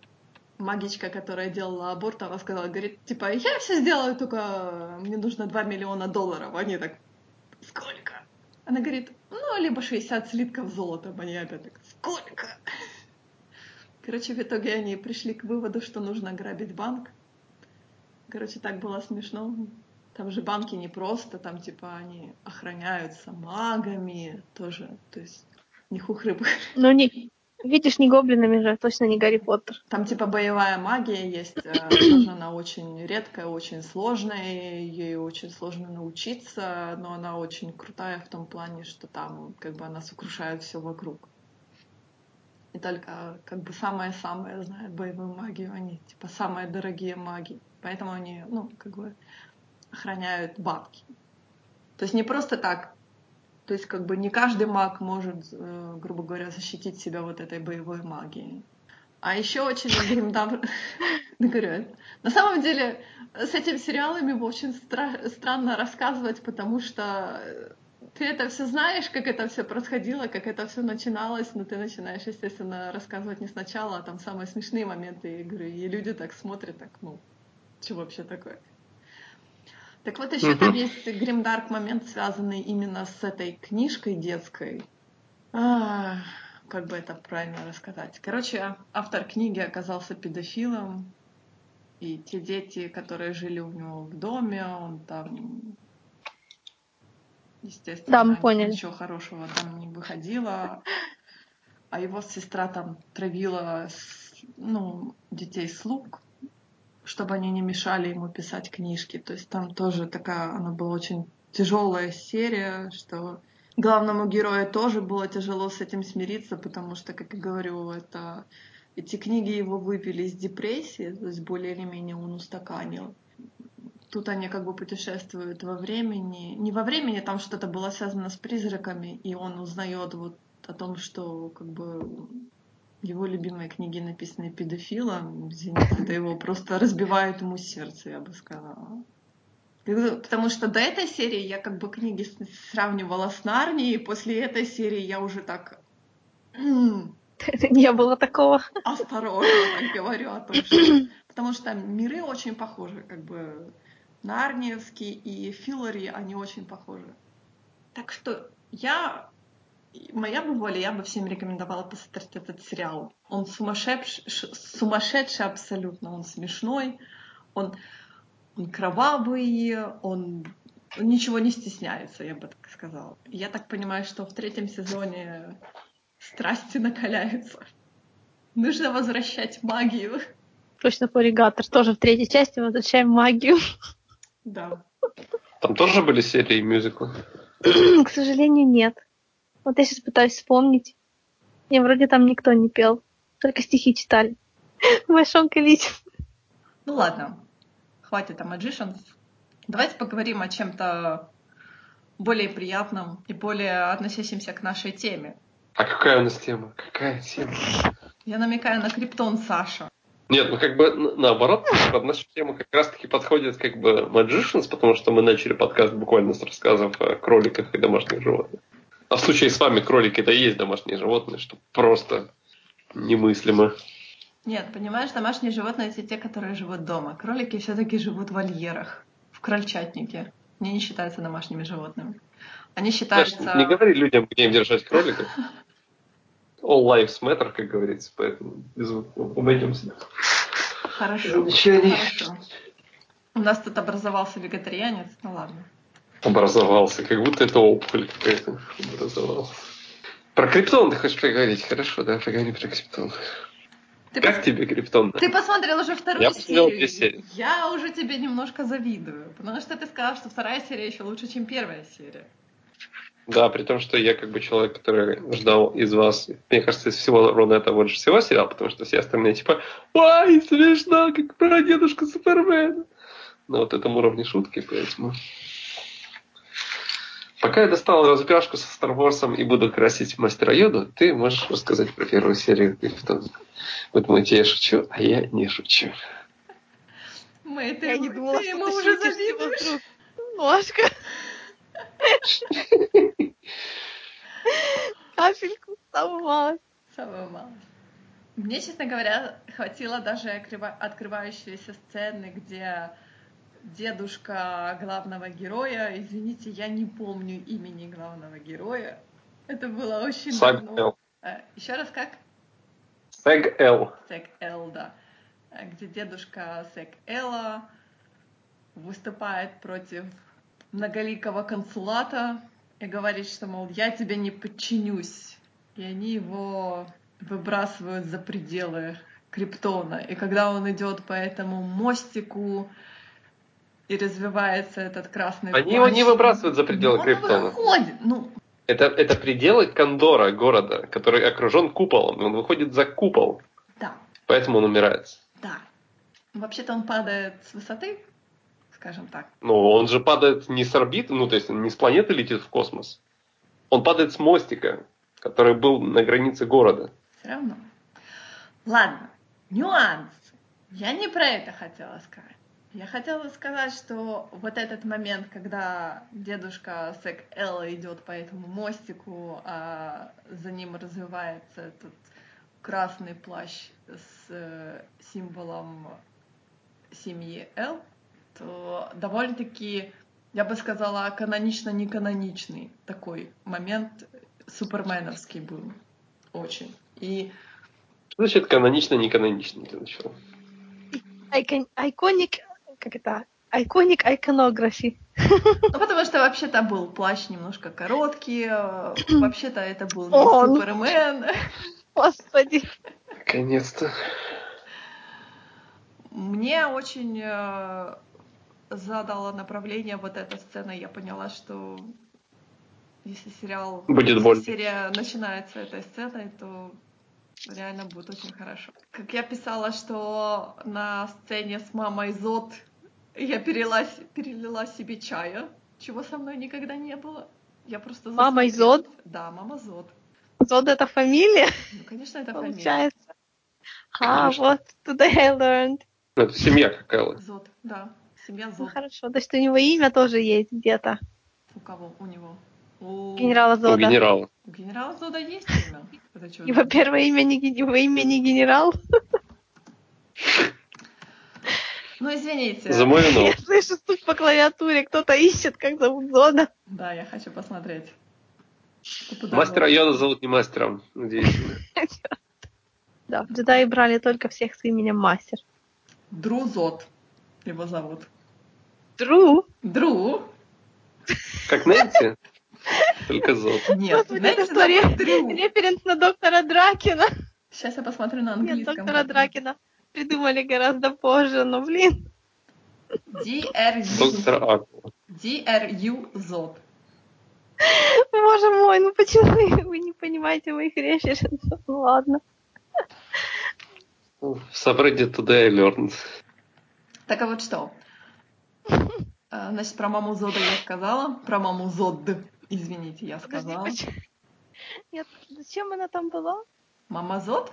магичка, которая делала аборт, она сказала, говорит, типа, я все сделаю, только мне нужно 2 миллиона долларов. Они так, сколько? Она говорит, ну, либо 60 слитков золота. Они опять так, сколько? Короче, в итоге они пришли к выводу, что нужно грабить банк. Короче, так было смешно. Там же банки не просто, там типа они охраняются магами тоже. То есть не хухры Ну, не... Видишь, не гоблинами же, точно не Гарри Поттер. Там типа боевая магия есть, э, тоже она очень редкая, очень сложная, ей очень сложно научиться, но она очень крутая в том плане, что там как бы она сокрушает все вокруг. И только как бы самые-самые знают боевую магию, они типа самые дорогие маги. Поэтому они, ну, как бы охраняют банки. То есть не просто так. То есть как бы не каждый маг может, э, грубо говоря, защитить себя вот этой боевой магией. А еще очень гримдам... говорю, на самом деле с этим сериалом его очень стра- странно рассказывать, потому что ты это все знаешь, как это все происходило, как это все начиналось, но ты начинаешь, естественно, рассказывать не сначала, а там самые смешные моменты игры, и люди так смотрят, так, ну, что вообще такое? Так вот, еще там есть гримдарк момент, связанный именно с этой книжкой детской. А, как бы это правильно рассказать? Короче, автор книги оказался педофилом, и те дети, которые жили у него в доме, он там, естественно, Да, мы поняли. ничего хорошего там не выходило. А его сестра там травила ну, детей слуг, чтобы они не мешали ему писать книжки. То есть там тоже такая, она была очень тяжелая серия, что главному герою тоже было тяжело с этим смириться, потому что, как я говорю, это эти книги его выпили из депрессии, то есть более или менее он устаканил. Тут они как бы путешествуют во времени. Не во времени, там что-то было связано с призраками, и он узнает вот о том, что как бы его любимые книги написаны педофилом. Извините, это его просто разбивает ему сердце, я бы сказала. Потому что до этой серии я как бы книги сравнивала с Нарнией, и после этой серии я уже так м, Не было такого. осторожно так говорю о том, что... Потому что миры очень похожи, как бы Нарниевский и Филари, они очень похожи. Так что я моя бы воля, я бы всем рекомендовала посмотреть этот сериал. Он сумасшедший, сумасшедший абсолютно, он смешной, он, он кровавый, он ничего не стесняется, я бы так сказала. Я так понимаю, что в третьем сезоне страсти накаляются. Нужно возвращать магию. Точно, Поригатор. Тоже в третьей части возвращаем магию. Да. Там тоже были серии мюзикла? К сожалению, нет. Вот я сейчас пытаюсь вспомнить. И вроде там никто не пел. Только стихи читали. В большом количестве. Ну ладно. Хватит о Magicians. Давайте поговорим о чем-то более приятном и более относящемся к нашей теме. А какая у нас тема? Какая тема? Я намекаю на криптон Саша. Нет, ну как бы наоборот, под нашу тему как раз-таки подходит как бы Magicians, потому что мы начали подкаст буквально с рассказов о кроликах и домашних животных. А в случае с вами кролики это и есть домашние животные, что просто немыслимо. Нет, понимаешь, домашние животные это те, которые живут дома. Кролики все-таки живут в вольерах, в крольчатнике. Они не считаются домашними животными. Они считаются... Знаешь, не говори людям, где им держать кроликов. All lives matter, как говорится, поэтому без обойдемся. Хорошо. Замечаний. Хорошо. У нас тут образовался вегетарианец, ну ладно. Образовался, как будто это опухоль какая-то образовалась. Про криптон ты хочешь поговорить? Хорошо, да, поговори про криптон. Ты как пос- тебе криптон? Ты посмотрел уже вторую Я серию. две серии. Я уже тебе немножко завидую, потому что ты сказал, что вторая серия еще лучше, чем первая серия. Да, при том, что я как бы человек, который ждал из вас, мне кажется, из всего Рунета больше всего сериал, потому что все остальные типа «Ой, смешно, как про дедушку Супермена». На вот этом уровне шутки, поэтому... Пока я достал разбежку со Star Wars и буду красить Мастера Йоду, ты можешь рассказать про первую серию Криптона. Вы думаете, я шучу, а я не шучу. Мы, ты, Я не думала, ты что ему ты уже завидуешь. вдруг. Немножко. Капельку сломалась. Самое мало. Мне, честно говоря, хватило даже открыва- открывающейся сцены, где дедушка главного героя, извините, я не помню имени главного героя. Это было очень Саг давно. Эл. Э, Еще раз как? Сэг Эл. Сек Эл, да. Э, Где дедушка Сек Элла выступает против многоликого консулата и говорит, что, мол, я тебе не подчинюсь. И они его выбрасывают за пределы Криптона. И когда он идет по этому мостику и развивается этот красный Они его не выбрасывают за пределы он Криптона. выходит. Ну, Это, это пределы Кондора, города, который окружен куполом. Он выходит за купол, да, поэтому он умирает. да. Вообще-то он падает с высоты, скажем так. Но он же падает не с орбиты, ну то есть он не с планеты летит в космос. Он падает с мостика, который был на границе города. Все равно. Ладно, нюанс. Я не про это хотела сказать. Я хотела сказать, что вот этот момент, когда дедушка Сек Элла идет по этому мостику, а за ним развивается этот красный плащ с э, символом семьи Эл, то довольно-таки, я бы сказала, канонично-неканоничный такой момент суперменовский был. Очень. И Что значит канонично, не канонично для начала? Icon- Iconic, как это? Iconic iconography. Ну, потому что вообще-то был плащ немножко короткий, э, вообще-то это был не О, ну- Супермен. Господи. Наконец-то. Мне очень э, задало направление вот эта сцена. Я поняла, что если сериал, Будет если больно. серия начинается этой сценой, то реально будет очень хорошо. Как я писала, что на сцене с мамой Зод я перелила, перелила себе чая, чего со мной никогда не было. Я просто засмотрелась. Зод? Да, мама Зод. Зод это фамилия, Ну, конечно, это фамилия. получается. А, Конечно. вот, today I learned. Ну, Это семья какая Зод, да. Семья Ну, Зод. хорошо, то есть у него имя тоже есть где-то. У кого? У него. У Генерала У Зода. генерала. У генерала Зода есть имя? Его первое имя не, его имя не генерал. Ну, извините. За мой Я слышу стук по клавиатуре, кто-то ищет, как зовут Зода. Да, я хочу посмотреть. Мастера Йода зовут не мастером, удивительно. Да, в джедаи брали только всех с именем мастер. Дру Зод его зовут. Дру? Дру. Как Нэнси? Только Зод. Нет, Нэнси ре- зовут Дрю. референс на доктора Дракина. Сейчас я посмотрю на Нет, английском. доктора Дракина придумали гораздо позже, но, блин. D-R-U. D-R-U Зод. Боже мой, ну почему вы- не понимаете моих референсов? Ну ладно. Subreddit Today I Learned. Так а вот что. А, Значит, про маму Зода я сказала. Про маму Зод, извините, я Подожди, сказала. почему? Нет, зачем она там была? Мама Зод?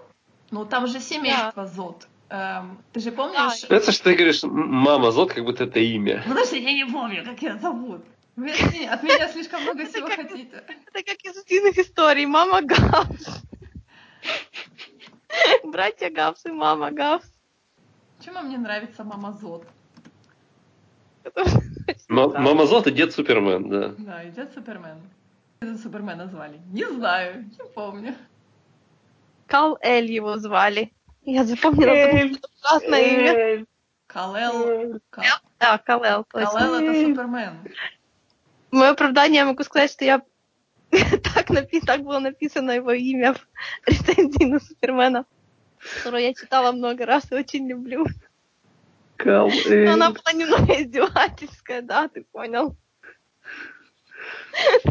Ну, там же семейство Зод. Эм, ты же помнишь... Это что ты говоришь, мама Зод, как будто это имя. Подожди, я не помню, как ее зовут. Вы от меня, слишком много всего хотите. Это как из утиных историй. Мама Гавс. Братья Гавс и мама Гавс. Почему мне нравится мама Зод? Потому что. Мама Зод и дед Супермен, да. Да, идет Супермен. Как это Супермена звали? Не знаю, не помню. Кал Эль его звали. Я запомнила, потому что это ужасное имя. Калел. Ка- Да, Калел. Калел это Супермен. Мое оправдание я могу сказать, что я так, напи- так было написано его имя в рецензии на Супермена, которую я читала много раз и очень люблю. Но она была немного издевательская, да, ты понял.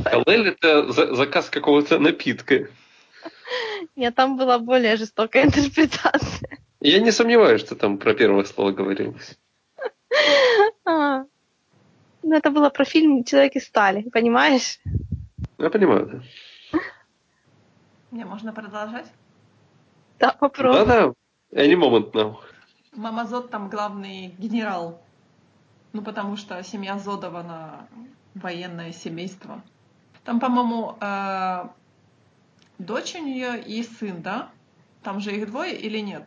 Калель это за- заказ какого-то напитка. Нет, там была более жестокая интерпретация. Я не сомневаюсь, что там про первое слово говорилось. А. Ну, это было про фильм «Человек из стали», понимаешь? Я понимаю, да. Мне можно продолжать? Да, попробуй. Да-да, any moment now. Мама Зод там главный генерал. Ну, потому что семья Зодова, она военное семейство. Там, по-моему, э, дочь у нее и сын, да? Там же их двое или нет?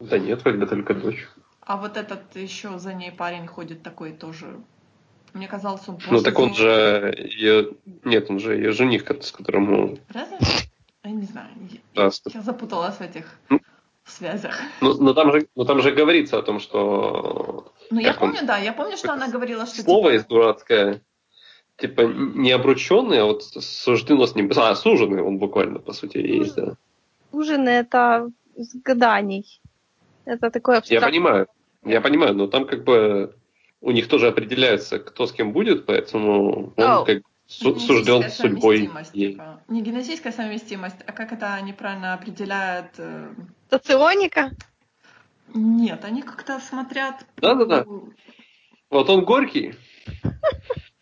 Да нет, вроде только дочь. А вот этот еще за ней парень ходит такой тоже. Мне казалось, он Ну так он же ее... Нет, он же ее жених, с которым... ну, Разве? Я не знаю. Да, Я запуталась в этих Ну. связях. Ну, но, там же, но там же говорится о том, что Ну, я Как он? помню, да, я помню, что она говорила, что... слово типа, есть дурацкое. Типа не обрученный, а вот суждено с ним... А, суженый он буквально, по сути, и есть, да. Ужин — это с гаданий. Это такое Я абстрактное. понимаю, я понимаю, но там как бы у них тоже определяется, кто с кем будет, поэтому он как су- сужден судьбой ей. типа. Не генетическая совместимость, а как это они правильно определяют? э, Соционика? Нет, они как-то смотрят... Да-да-да. ну, Вот он горький.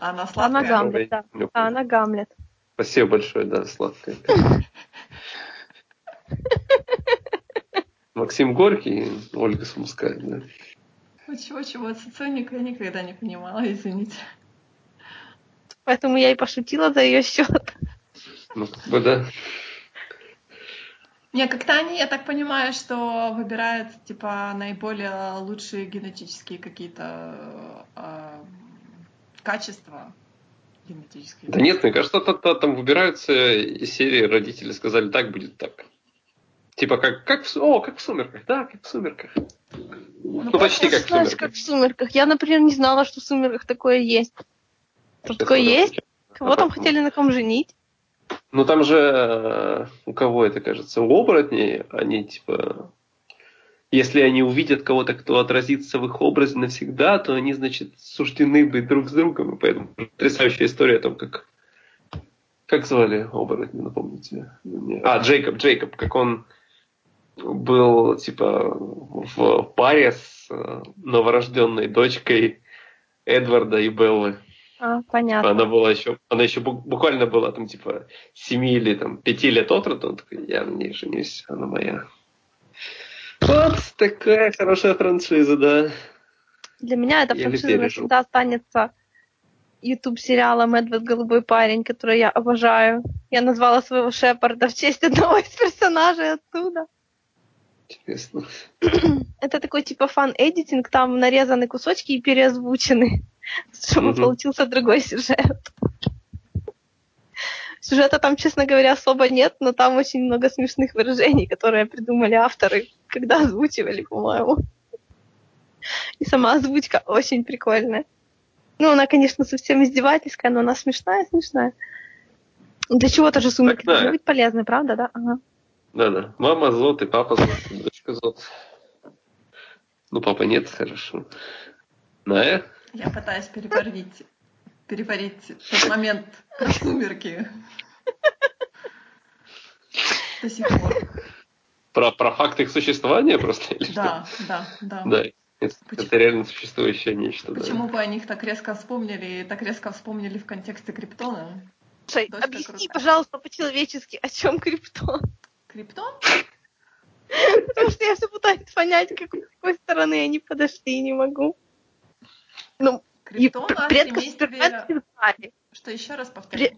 Она Она сладкая. Гамлет, да. Ну, А она Гамлет. Спасибо большое, да, сладкая. Максим Горький, Ольга Сумская, да. Ну, Чего-чего, соционика я никогда не понимала, извините. Поэтому я и пошутила за ее счет. Ну, как бы, да. Не, как-то они, я так понимаю, что выбирают, типа, наиболее лучшие генетические какие-то э, качества генетические. Да нет, мне кажется, та- та- там выбираются из серии родители сказали, так будет так. Типа как, как в, о, как в сумерках, да, как в сумерках. Ну, почти как в сумерках. как в «Сумерках». Я, например, не знала, что в «Сумерках» такое есть. Что такое есть? Кого там хотели на ком женить? Ну там же э, у кого это кажется? У оборотней они типа если они увидят кого-то, кто отразится в их образе навсегда, то они, значит, суждены быть друг с другом. И поэтому потрясающая история о том, как... Как звали оборотня, напомните? А, Джейкоб, Джейкоб, как он был, типа, в паре с э, новорожденной дочкой Эдварда и Беллы. А, понятно. Она была еще, она еще бу- буквально была там типа 7 или там 5 лет от роду, он такой, я на ней женюсь, она моя. Вот такая хорошая франшиза, да. Для меня эта франшиза навсегда останется YouTube сериалом «Эдвард Голубой парень», который я обожаю. Я назвала своего Шепарда в честь одного из персонажей оттуда. Интересно. Это такой типа фан-эдитинг, там нарезаны кусочки и переозвучены, чтобы Мгм. получился другой сюжет. Сюжета там, честно говоря, особо нет, но там очень много смешных выражений, которые придумали авторы, когда озвучивали, по-моему. И сама озвучка очень прикольная. Ну, она, конечно, совсем издевательская, но она смешная, смешная. Для чего-то же сумерки да. должны быть полезны, правда, да? Ага. Да-да. Мама зод и папа и дочка зод. Ну, папа нет, хорошо. Ная? Я пытаюсь переварить, переварить тот момент про сумерки. До сих пор. Про, про факт их существования просто? Или Да, да, да. что? Да. Это, Почему? это реально существующее нечто. да. Почему бы о них так резко вспомнили и так резко вспомнили в контексте Криптона? Слушай, объясни, крутая. пожалуйста, по-человечески, о чем криптон? Криптон? Потому что я все пытаюсь понять, как, с какой стороны они подошли, и не могу. Ну, и Криптон пр- о предка. Супермена изгнали. Что еще раз повторю?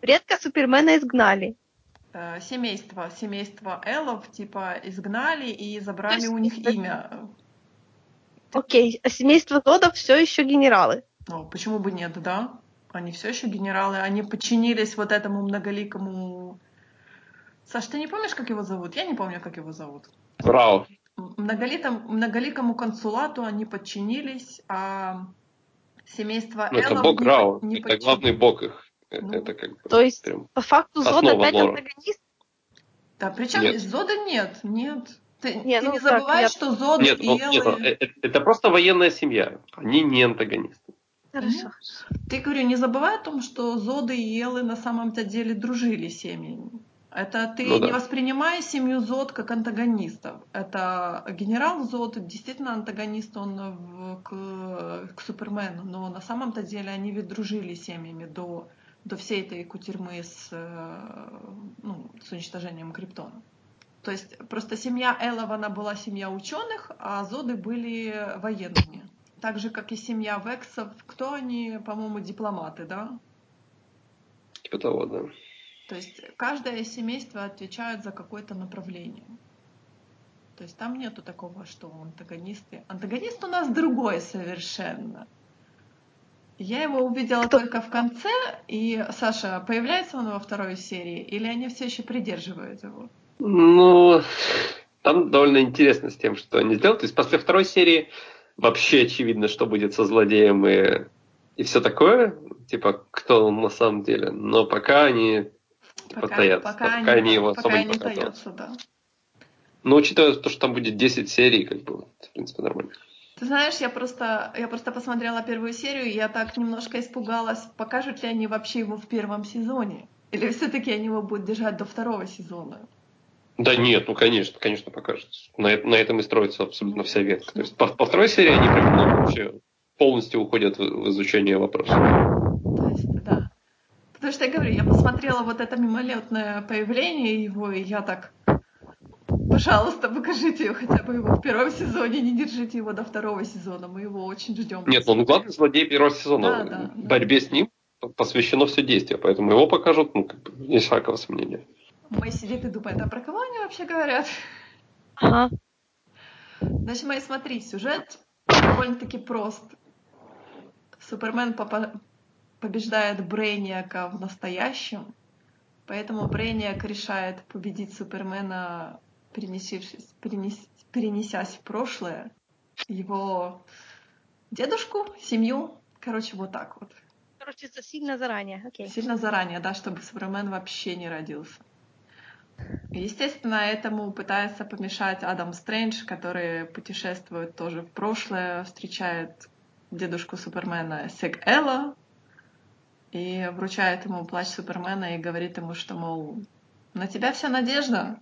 Предка Супермена изгнали. Э, Семейство, семейство Эллов, типа, изгнали и забрали есть у них это- имя. Окей, а семейство Зодов все еще генералы. Ну, почему бы нет, да? Они все еще генералы, они подчинились вот этому многоликому... Саш, ты не помнишь, как его зовут? Я не помню, как его зовут. Браво. М- Многолитом, многоликому консулату они подчинились, а семейство Ну, это бог под- не Это главный бог их. Это, Ну, это как бы То есть, прям... по факту Зод опять лора. антагонист. Да, причем Нет. Зода нет, нет. Ты Не, ты ну не так, забывай, я- что Зод Нет, и ну, Эллы... нет, ну, э- это просто военная семья. Они не антагонисты. Хорошо. Ты, говорю, не забывай о том, что Зоды и Елы на самом-то деле дружили семьями. Это ты Ну да. не воспринимай семью Зод как антагонистов. Это генерал Зод, действительно антагонист он в- к, к Супермену, но на самом-то деле они ведь дружили семьями до, до всей этой кутерьмы с, э, ну, с уничтожением Криптона. То есть просто семья Эллов, она была семья ученых, а Зоды были военными. Так же, как и семья Вексов. Кто они, по-моему, дипломаты, да? Типа того, да. То есть каждое семейство отвечает за какое-то направление. То есть там нету такого, что антагонисты. Антагонист у нас другой совершенно. Я его увидела Кто? только в конце, и Саша, появляется он во второй серии, или они все еще придерживают его? Ну, там довольно интересно с тем, что они сделают. То есть после второй серии вообще очевидно, что будет со злодеем и, и все такое. Типа, кто он на самом деле. Но пока они типа, таятся. пока, Пока они его пока особо не таятся, да. Но учитывая то, что там будет 10 серий, как бы, в принципе, нормально. Ты знаешь, я просто, я просто посмотрела первую серию, и я так немножко испугалась, покажут ли они вообще его в первом сезоне. Или все-таки они его будут держать до второго сезона. Да нет, ну конечно, конечно покажет. На, на этом и строится абсолютно вся ветка. То есть по, по второй серии они прям ну, вообще полностью уходят в, в изучение вопроса. Да. Потому что я говорю, я посмотрела вот это мимолетное появление его, и я так, пожалуйста, покажите его хотя бы его в первом сезоне, не держите его до второго сезона, мы его очень ждем. Нет, он главный злодей первого сезона. Да, да, да. Борьбе с ним посвящено все действие, поэтому его покажут, ну, как бы, без всякого сомнения. Мэй сидит и думает, а про кого они вообще говорят? Ага. Значит, Мэй, смотри, сюжет довольно-таки прост. Супермен попа- побеждает Брейниака в настоящем, поэтому Брейниак решает победить Супермена, перенесившись, перенес- перенесясь в прошлое, его дедушку, семью, короче, вот так вот. Короче, сильно заранее. Окей. Сильно заранее, да, чтобы Супермен вообще не родился. Естественно, этому пытается помешать Адам Стрэндж, который путешествует тоже в прошлое, встречает дедушку Супермена Сек Элла и вручает ему плащ Супермена и говорит ему, что, мол, на тебя вся надежда.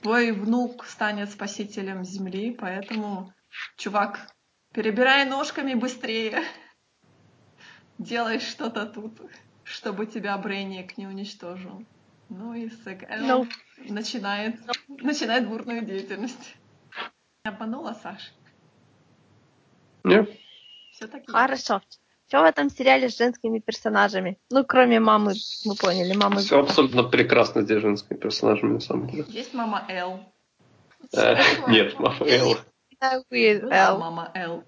Твой внук станет спасителем Земли, поэтому, чувак, перебирай ножками быстрее. Делай что-то тут, чтобы тебя Брейниак не уничтожил. Ну и Сек Элл No. начинает, начинает бурную деятельность. Обманула Саша. Не? Все-таки. Хорошо. Что в этом сериале с женскими персонажами? Ну, кроме мамы, мы поняли, мамы. Все абсолютно прекрасно с женскими персонажами, на самом деле. Есть мама Эл. Э, Нет, мама Элла. Была Эл. мама Эл.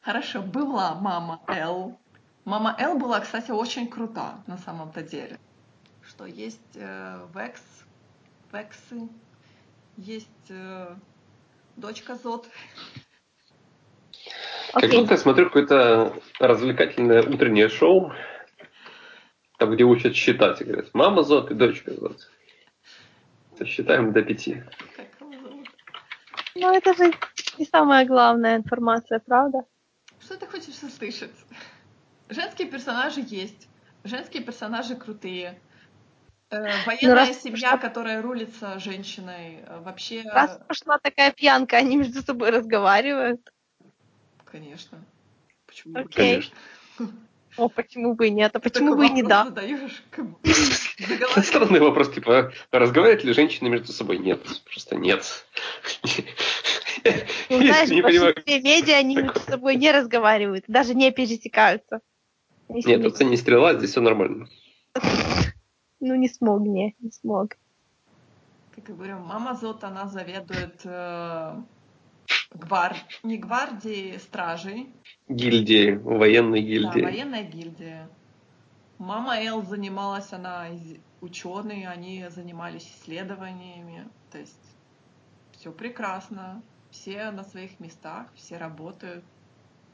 Хорошо, была мама Эл. Мама Эл была, кстати, очень крута на самом-то деле. что есть э, Векс, Вексы, есть э, дочка Зод. Как будто я смотрю какое-то развлекательное утреннее шоу, там, где учат считать. И говорят, мама зод и дочка зод. Считаем до пяти. Как его зовут? Ну, это же не самая главная информация, правда? Что ты хочешь услышать? Женские персонажи есть. Женские персонажи крутые. Э, военная раз семья, что- которая рулится женщиной, э, вообще, Раз пошла такая пьянка, они между собой разговаривают. Конечно. Почему бы Окей. Конечно. О, почему бы и нет? А почему такой бы и не да? задаешь, как Это странный вопрос, типа, разговаривают ли женщины между собой? Нет, просто нет. Ну, знаешь, не в понимаю. медиа они между собой не разговаривают, даже не пересекаются. Нет, не- это не стрела, здесь все нормально. Ну, не смог, не, не смог. Как я говорю, мама Зот, она заведует э, гвар- не гвардией, стражей, Гильдии, военной да, гильдии. военная гильдия. Мама Эл занималась, она ученые, они занимались исследованиями. То есть все прекрасно, все на своих местах, все работают.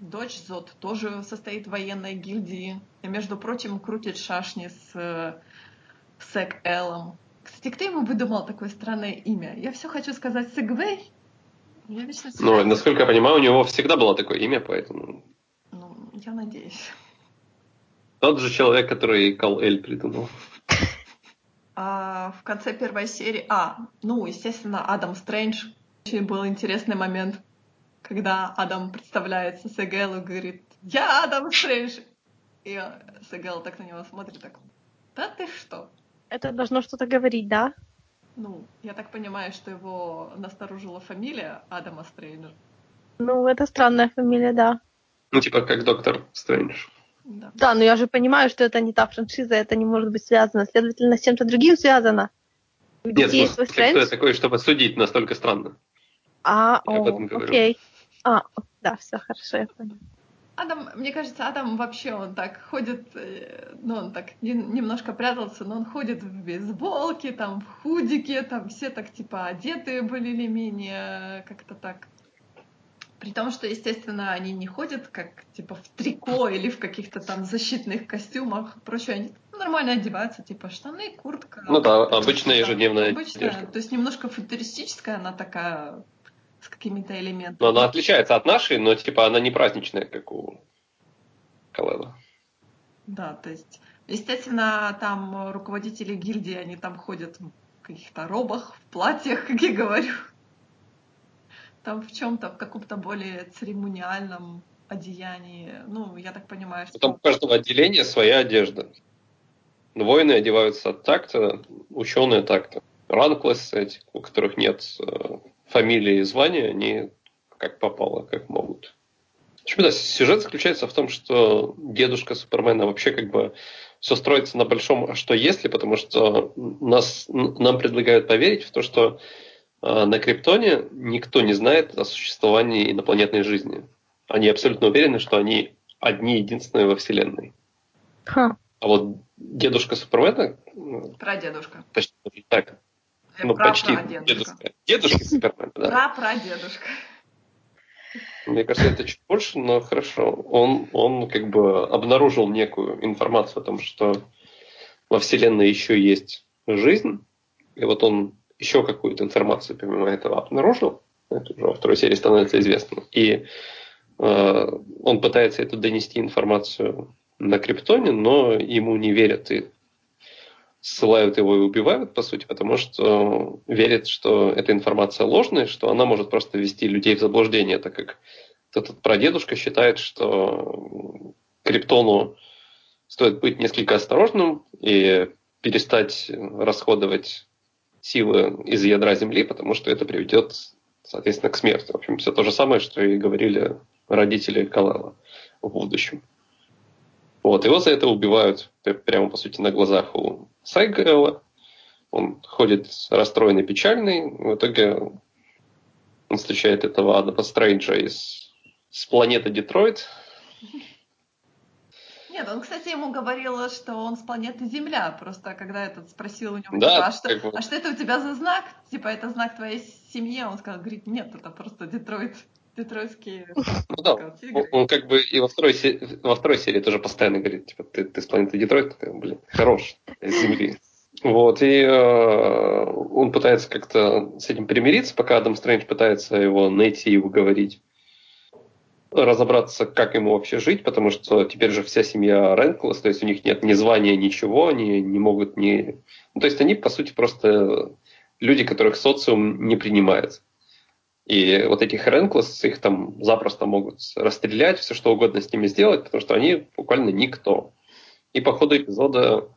Дочь Зот тоже состоит в военной гильдии. И, между прочим, крутит шашни с Сек Элом. Кстати, кто ему выдумал такое странное имя? Я все хочу сказать Сегвей. Я вечно Ну, насколько я понимаю, у него всегда было такое имя, поэтому... Ну, я надеюсь. Тот же человек, который Кал Эль придумал. А в конце первой серии... А, ну, естественно, Адам Стрэндж. Очень был интересный момент, когда Адам представляется Сегелу и говорит «Я Адам Стрэндж!» И Сегел так на него смотрит, так «Да ты что?» Это должно что-то говорить, да? Ну, я так понимаю, что его насторожила фамилия Адама Стрэнджа. Ну, это странная фамилия, да. Ну, типа, как Доктор Стрэндж. Да. Да, но я же понимаю, что это не та франшиза, это не может быть связано. Следовательно, с чем-то другим связано. У Нет, есть свой кто я такой, чтобы судить настолько странно? А, Я об о, этом говорю. окей. А, да, все хорошо, я поняла. Адам, мне кажется, Адам вообще, он так ходит, э, ну, он так не- немножко прятался, но он ходит в бейсболке, там, в худике, там, все так, типа, одетые более или менее, как-то так. При том, что, естественно, они не ходят, как, типа, в трико или в каких-то там защитных костюмах, прочее, они нормально одеваются, типа, штаны, куртка. Ну да, обычная ежедневная обычная, одежда. то есть немножко футуристическая она такая, с какими-то элементами. Но она отличается от нашей, но, типа, она не праздничная, как у Каледа. Да, то есть, естественно, там руководители гильдии, они там ходят в каких-то робах, в платьях, как я говорю. Там в чем-то, в каком-то более церемониальном одеянии. Ну, я так понимаю, что... Там у каждого отделения своя одежда. Воины одеваются так-то, ученые так-то. Ранклессы, у которых нет э, фамилии и звания, они как попало, как могут. В общем, да, сюжет заключается в том, что дедушка Супермена вообще как бы все строится на большом «а что если», потому что нас, нам предлагают поверить в то, что э, на Криптоне никто не знает о существовании инопланетной жизни. Они абсолютно уверены, что они одни единственные во Вселенной. Ха. А вот дедушка Супермена, Прадедушка. почти так, ну почти дедушка. Дедушка Супермена, да. Прапрадедушка. Мне кажется, это чуть больше, но хорошо. Он, он как бы обнаружил некую информацию о том, что во Вселенной еще есть жизнь, и вот он еще какую-то информацию помимо этого обнаружил, это уже во второй серии становится известно, и э, он пытается эту донести информацию на Криптоне, но ему не верят и ссылают его и убивают, по сути, потому что верят, что эта информация ложная, что она может просто ввести людей в заблуждение, так как этот прадедушка считает, что Криптону стоит быть несколько осторожным и перестать расходовать силы из ядра Земли, потому что это приведет, соответственно, к смерти. В общем, все то же самое, что и говорили родители Калала в будущем. Вот, его за это убивают прямо, по сути, на глазах у Сайгела. Он ходит расстроенный, печальный. В итоге он встречает этого Адама Стрэнджа из, с планеты Детройт. Нет, он, кстати, ему говорил, что он с планеты Земля. Просто когда этот спросил у него, Да, типа, а, что, как бы. а что это у тебя за знак? Типа, это знак твоей семьи? Он сказал, говорит, нет, это просто Детройт. Детройтские Ну да, как, он, как бы и во второй, во второй серии тоже постоянно говорит, типа, ты, ты с планеты Детройт, блин, хорош, из Земли. Вот, и э, он пытается как-то с этим примириться, пока Адам Стрэндж пытается его найти и уговорить. Разобраться, как ему вообще жить, потому что теперь же вся семья Рэнклас, то есть у них нет ни звания, ничего, они не могут ни... Ну, то есть они, по сути, просто люди, которых социум не принимает. И вот этих Рэнклас, их там запросто могут расстрелять, все что угодно с ними сделать, потому что они буквально никто. И по ходу эпизода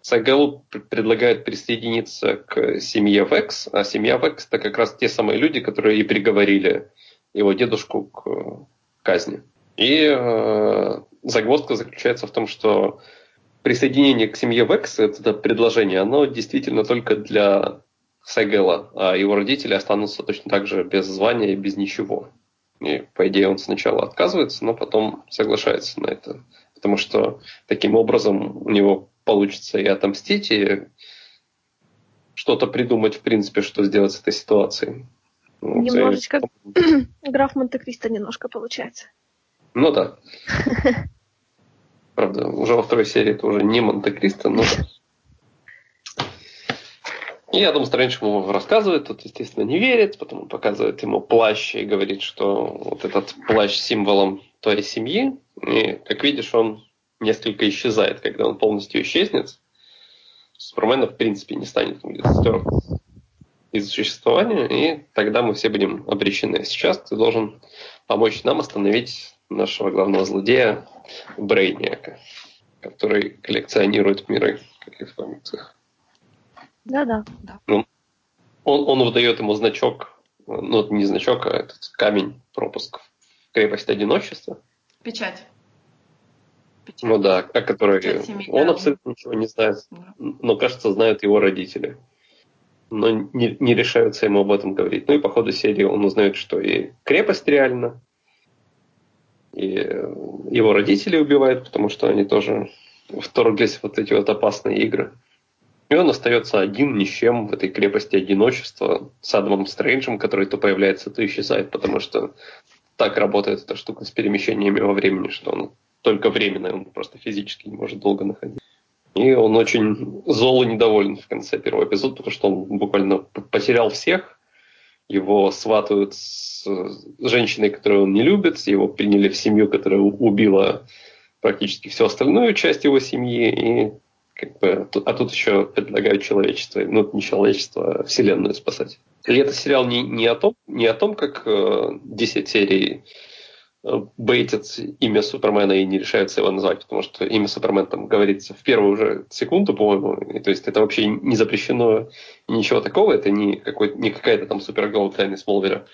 Сагел пр- предлагает присоединиться к семье Векс, а семья Векс это как раз те самые люди, которые и приговорили его дедушку к э, казни. И э, загвоздка заключается в том, что присоединение к семье Векс, это предложение, оно действительно только для Сагела, а его родители останутся точно так же без звания и без ничего. И, по идее, он сначала отказывается, но потом соглашается на это. Потому что таким образом у него получится и отомстить, и что-то придумать, в принципе, что сделать с этой ситуацией. И- Немножечко граф Монте-Кристо немножко получается. Ну да. Правда, уже во второй серии это уже не Монте-Кристо, но... И Адам Стрэндж ему рассказывает, тот, естественно, не верит, потом он показывает ему плащ и говорит, что вот этот плащ символом твоей семьи. И, как видишь, он несколько исчезает, когда он полностью исчезнет. Супермена, в принципе, не станет, будет стерт из существования, и тогда мы все будем обречены. Сейчас ты должен помочь нам остановить нашего главного злодея Брейниака, который коллекционирует миры, как и в комиксах. Да-да. Он, он выдает ему значок, ну, не значок, а этот камень пропуск в крепость одиночества. Печать. Печать. Ну да, о которой Печать семьи, он да. абсолютно ничего не знает, Да. но, кажется, знают его родители. Но не, не решаются ему об этом говорить. Ну и по ходу серии он узнает, что и крепость реально, и его родители убивают, потому что они тоже вторглись в вот эти вот опасные игры. И он остается один, ни с чем в этой крепости одиночества с Адамом Стрэнджем, который то появляется, то исчезает, потому что так работает эта штука с перемещениями во времени, что он только временно, он просто физически не может долго находиться. И он очень зол и недоволен в конце первого эпизода, потому что он буквально потерял всех. Его сватают с женщиной, которую он не любит. Его приняли в семью, которая убила практически всю остальную часть его семьи. И как бы, а тут еще предлагают человечество, ну не человечество, а вселенную спасать. И это сериал не, не, о, том, не о том, как э, 10 серий э, бейтят имя Супермена и не решаются его назвать, потому что имя Супермена там говорится в первую уже секунду, по-моему, и, то есть это вообще не запрещено, ничего такого, это не, какой, не какая-то там супергол тайны Смолвера,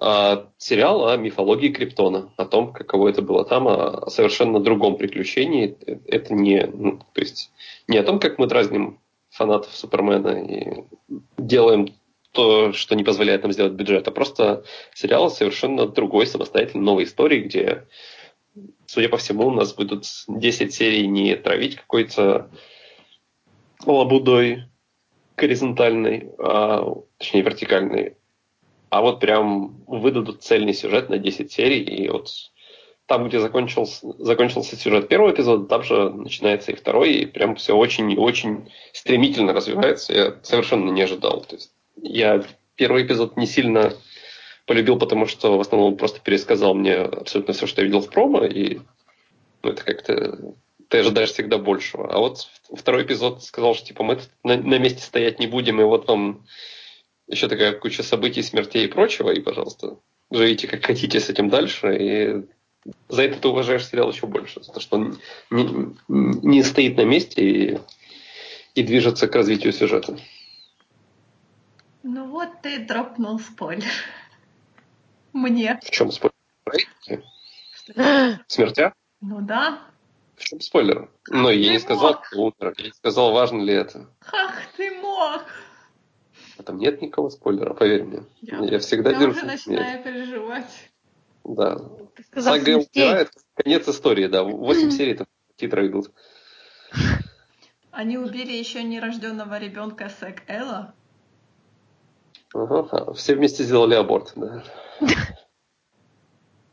а сериал о мифологии Криптона, о том, каково это было там, о совершенно другом приключении. Это не, ну, то есть не о том, как мы дразним фанатов Супермена и делаем то, что не позволяет нам сделать бюджет, а просто сериал совершенно другой, самостоятельной новой истории, где, судя по всему, у нас будут 10 серий не травить какой-то лабудой горизонтальной, а, точнее вертикальной, а вот прям выдадут цельный сюжет на 10 серий, и вот там, где закончился, закончился сюжет первого эпизода, там же начинается и второй, и прям все очень и очень стремительно развивается. Я совершенно не ожидал. То есть я первый эпизод не сильно полюбил, потому что в основном он просто пересказал мне абсолютно все, что я видел в промо, и ну, это как-то ты ожидаешь всегда большего. А вот второй эпизод сказал, что типа мы на, на месте стоять не будем, и вот вам еще такая куча событий, смертей и прочего, и, пожалуйста, живите как хотите с этим дальше, и за это ты уважаешь сериал еще больше, за то, что он не, не стоит на месте и, и движется к развитию сюжета. Ну вот ты дропнул спойлер. Мне. В чем спойлер? В смертях? Ну да. В чем спойлер? Но я не сказал, кто умер. Я не сказал, важно ли это. Ах ты мог! А там нет никакого спойлера, поверь мне. Я, Я всегда я держу. уже начинаю переживать. Да. Сага умирает, конец истории, да. Восемь серий там титры идут. Они убили еще нерожденного ребенка Сек Элла. Ага, все вместе сделали аборт, да.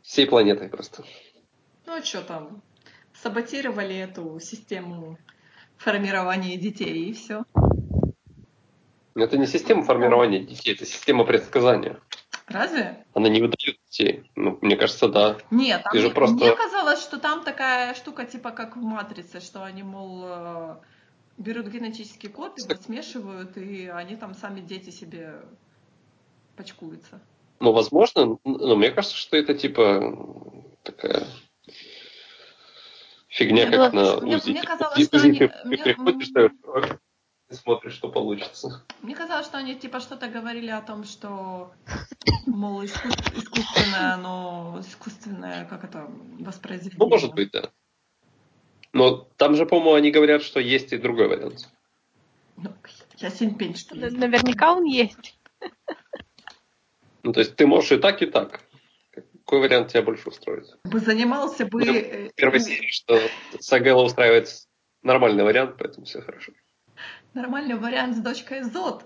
Всей планетой просто. Ну а что там? Саботировали эту систему формирования детей и все. Это не система формирования детей, это система предсказания. Разве? Она не выдает детей. Ну, мне кажется, да. Нет, там же мне, просто- мне казалось, что там такая штука, типа как в Матрице, что они, мол, э, берут генетический код, его смешивают, и они там сами дети себе почкуются. Ну, возможно, но мне кажется, что это типа такая фигня, Мне как было- на мне- УЗИ. мне казалось, что они- ты мне- приходишь, и смотришь, что получится. Мне казалось, что они типа что-то говорили о том, что, мол, искус- искусственное, оно искусственное, как это, воспроизведение. Ну, может быть, да. Но там же, по-моему, они говорят, что есть и другой вариант. Ну, я пень, что ли. Наверняка он есть. Ну, то есть ты можешь и так, и так. Какой вариант тебя больше устроит? Бы занимался бы... Ну, В первой серии, что Сагела устраивает нормальный вариант, поэтому все хорошо. Нормальный вариант с дочкой Зод.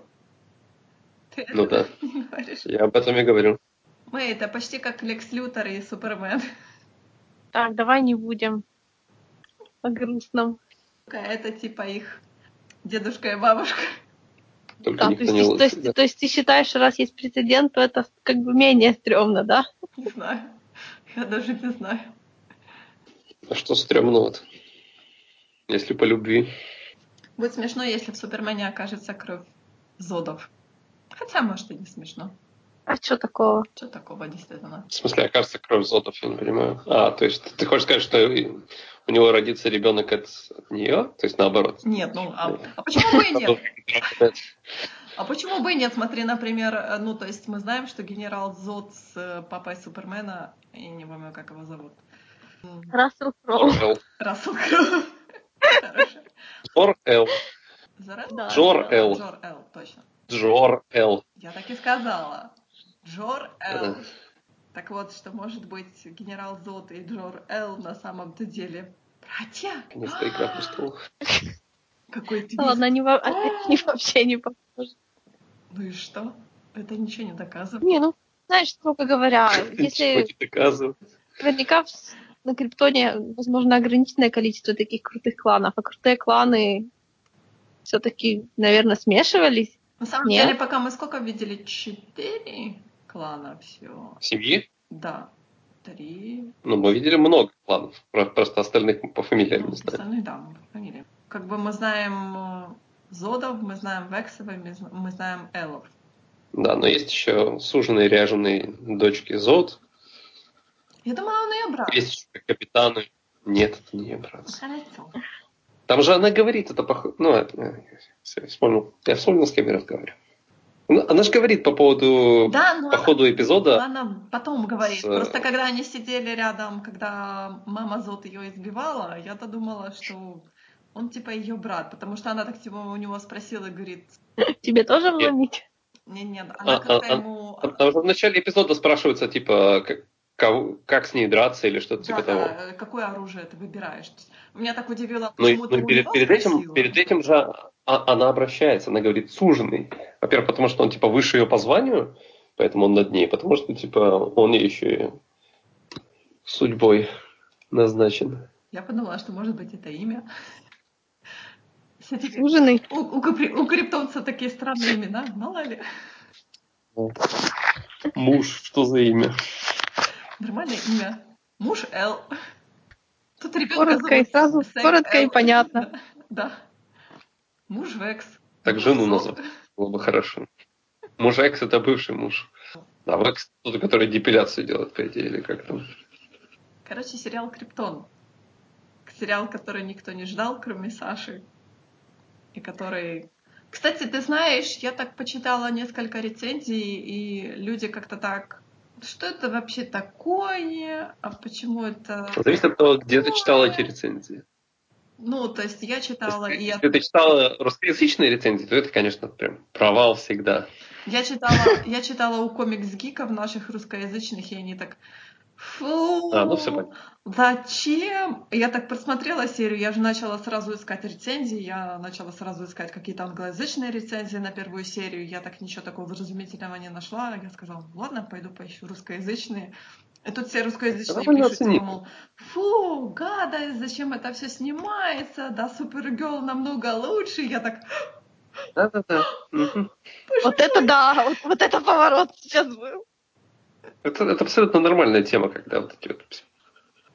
Ты Ну это да, не говоришь? я об этом и говорю. Мы это почти как Лекс Лютер и Супермен. Так, давай не будем о грустном. Это типа их дедушка и бабушка. Только Да, то, есть, ты- то, лучше. есть, то есть ты считаешь, что раз есть прецедент, то это как бы менее стрёмно, да? Не знаю. Я даже не знаю. А что стрёмного -то? Если по любви. Будет смешно, если в Супермене окажется кровь Зодов. Хотя, может, и не смешно. А что такого? Что такого, действительно? В смысле, окажется кровь зотов, я не понимаю. А, то есть ты хочешь сказать, что и- у него родится ребенок от, нее? То есть наоборот. Нет, ну, а, а почему бы и нет? А почему бы и нет? Смотри, например, ну, то есть мы знаем, что генерал Зод с э, папой Супермена, я не помню, как его зовут. Рассел Кроу. Рассел Кроу. Хорошо. Джор Эл. Зарел? Да. Джор Эл. Джор Эл, точно. Джор Эл. Я так и сказала. Джор Эл. Да. Так вот, что может быть генерал Зод и Джор Эл на самом-то деле братья? Наконец-то игра престолов. Какой. Ну ладно, они, во- они вообще не похожи. Ну и что? Это ничего не доказывает. Не, ну, знаешь, строго говоря, Ничего если не доказывает. наверняка на Криптоне, возможно, ограниченное количество таких крутых кланов, а крутые кланы все-таки, наверное, смешивались. На самом Нет. деле, пока мы сколько видели? Четыре клана все. Семьи? Да. Три. Ну, мы видели много планов. Про- Просто остальных по фамилиям Ну, не знаем. остальные, да, по фамилиям. Как бы мы знаем э, Зодов, мы знаем Вексовых, мы зна- мы знаем Элов. Да, но есть еще суженые ряженые дочки Зод. Я думала, он ее брат. Есть еще капитаны. Нет, это не ее брат. Хорошо. Там же она говорит, это похоже... Ну, это, э, всё, я вспомнил. Я вспомнил, с кем я разговариваю. Ну, она же говорит по поводу... Да, но по она- ходу эпизода... Она потом говорит. с, э, Просто когда они сидели рядом, когда мама Зод ее избивала, я-то думала, что он типа ее брат, потому что она так типа у него спросила и говорит, Тебе тоже Нет. вломить? не нет, она А, как-то а, а, ему... Там, там же в начале эпизода спрашивается, типа, как, кого- как с ней драться или что-то Да, типа того. да, какое оружие ты выбираешь? Меня так удивило, Ну, почему ну, ты и у перед, перед этим, спросила. перед этим же а- она обращается, она говорит суженый. Во-первых, потому что он типа выше ее по званию, поэтому он над ней, потому что типа он ей еще и судьбой назначен. Я подумала, что может быть это имя. Кстати, Суженый? у, у, капри- у криптонцев такие странные имена, мало ли. Муж, что за имя? Нормальное имя. Муж Эл. Тут ребенка Коротко и зовут сразу, Сэм коротко и Эл. понятно. Да. Муж Векс. Так Муж жену Зод. назовут. Было бы хорошо. Муж Экс это бывший муж. А Векс тот, который депиляцию делает, по идее, или как там. Короче, сериал Криптон. Сериал, который никто не ждал, кроме Саши. И который... Кстати, ты знаешь, я так почитала несколько рецензий, и люди как-то так... Что это вообще такое? А почему это... Зависит от того, где ты читала эти рецензии. Ну, то есть я читала, и я, Если ты читала русскоязычные рецензии, то это, конечно, прям провал всегда. я читала, я читала у комикс-гиков наших русскоязычных, и они так Фу! А, ну всё понятно. Зачем? Я так просмотрела серию, я же начала сразу искать рецензии, я начала сразу искать какие-то англоязычные рецензии на первую серию, я так ничего такого вразумительного не нашла, я сказала, ладно, пойду поищу русскоязычные. И тут все русскоязычные Довольно пишут, оценить. мол, фу, гадость, зачем это все снимается, да, Супергерл намного лучше. Я так, Да-да-да. Вот это да, вот, вот это поворот сейчас был. Это, это абсолютно нормальная тема, когда вот эти вот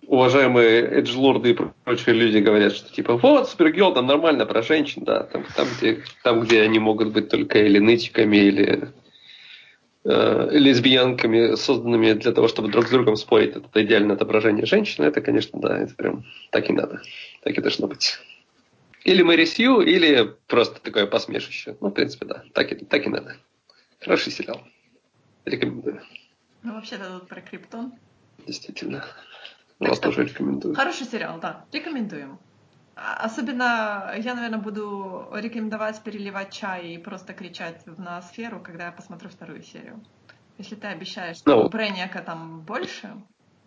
уважаемые эджлорды и прочие люди говорят, что типа вот, Супергерл, там нормально про женщин, да, там, там, где, там, где они могут быть только или нытиками, или э, лесбиянками, созданными для того, чтобы друг с другом спорить, это идеальное отображение женщины, это, конечно, да, это прям так и надо, так и должно быть. Или Мэри Сью, или просто такое посмешище. Ну, в принципе, да, так и, так и надо. Хороший сериал. Рекомендую. Ну вообще-то тут про Криптон. Действительно. Так Вас что- тоже рекомендую. Хороший сериал, да, рекомендуем. А- Особенно я, наверное, буду рекомендовать переливать чай и просто кричать в ноосферу, когда я посмотрю вторую серию. Если ты обещаешь, что Ну. у Брейняка там больше,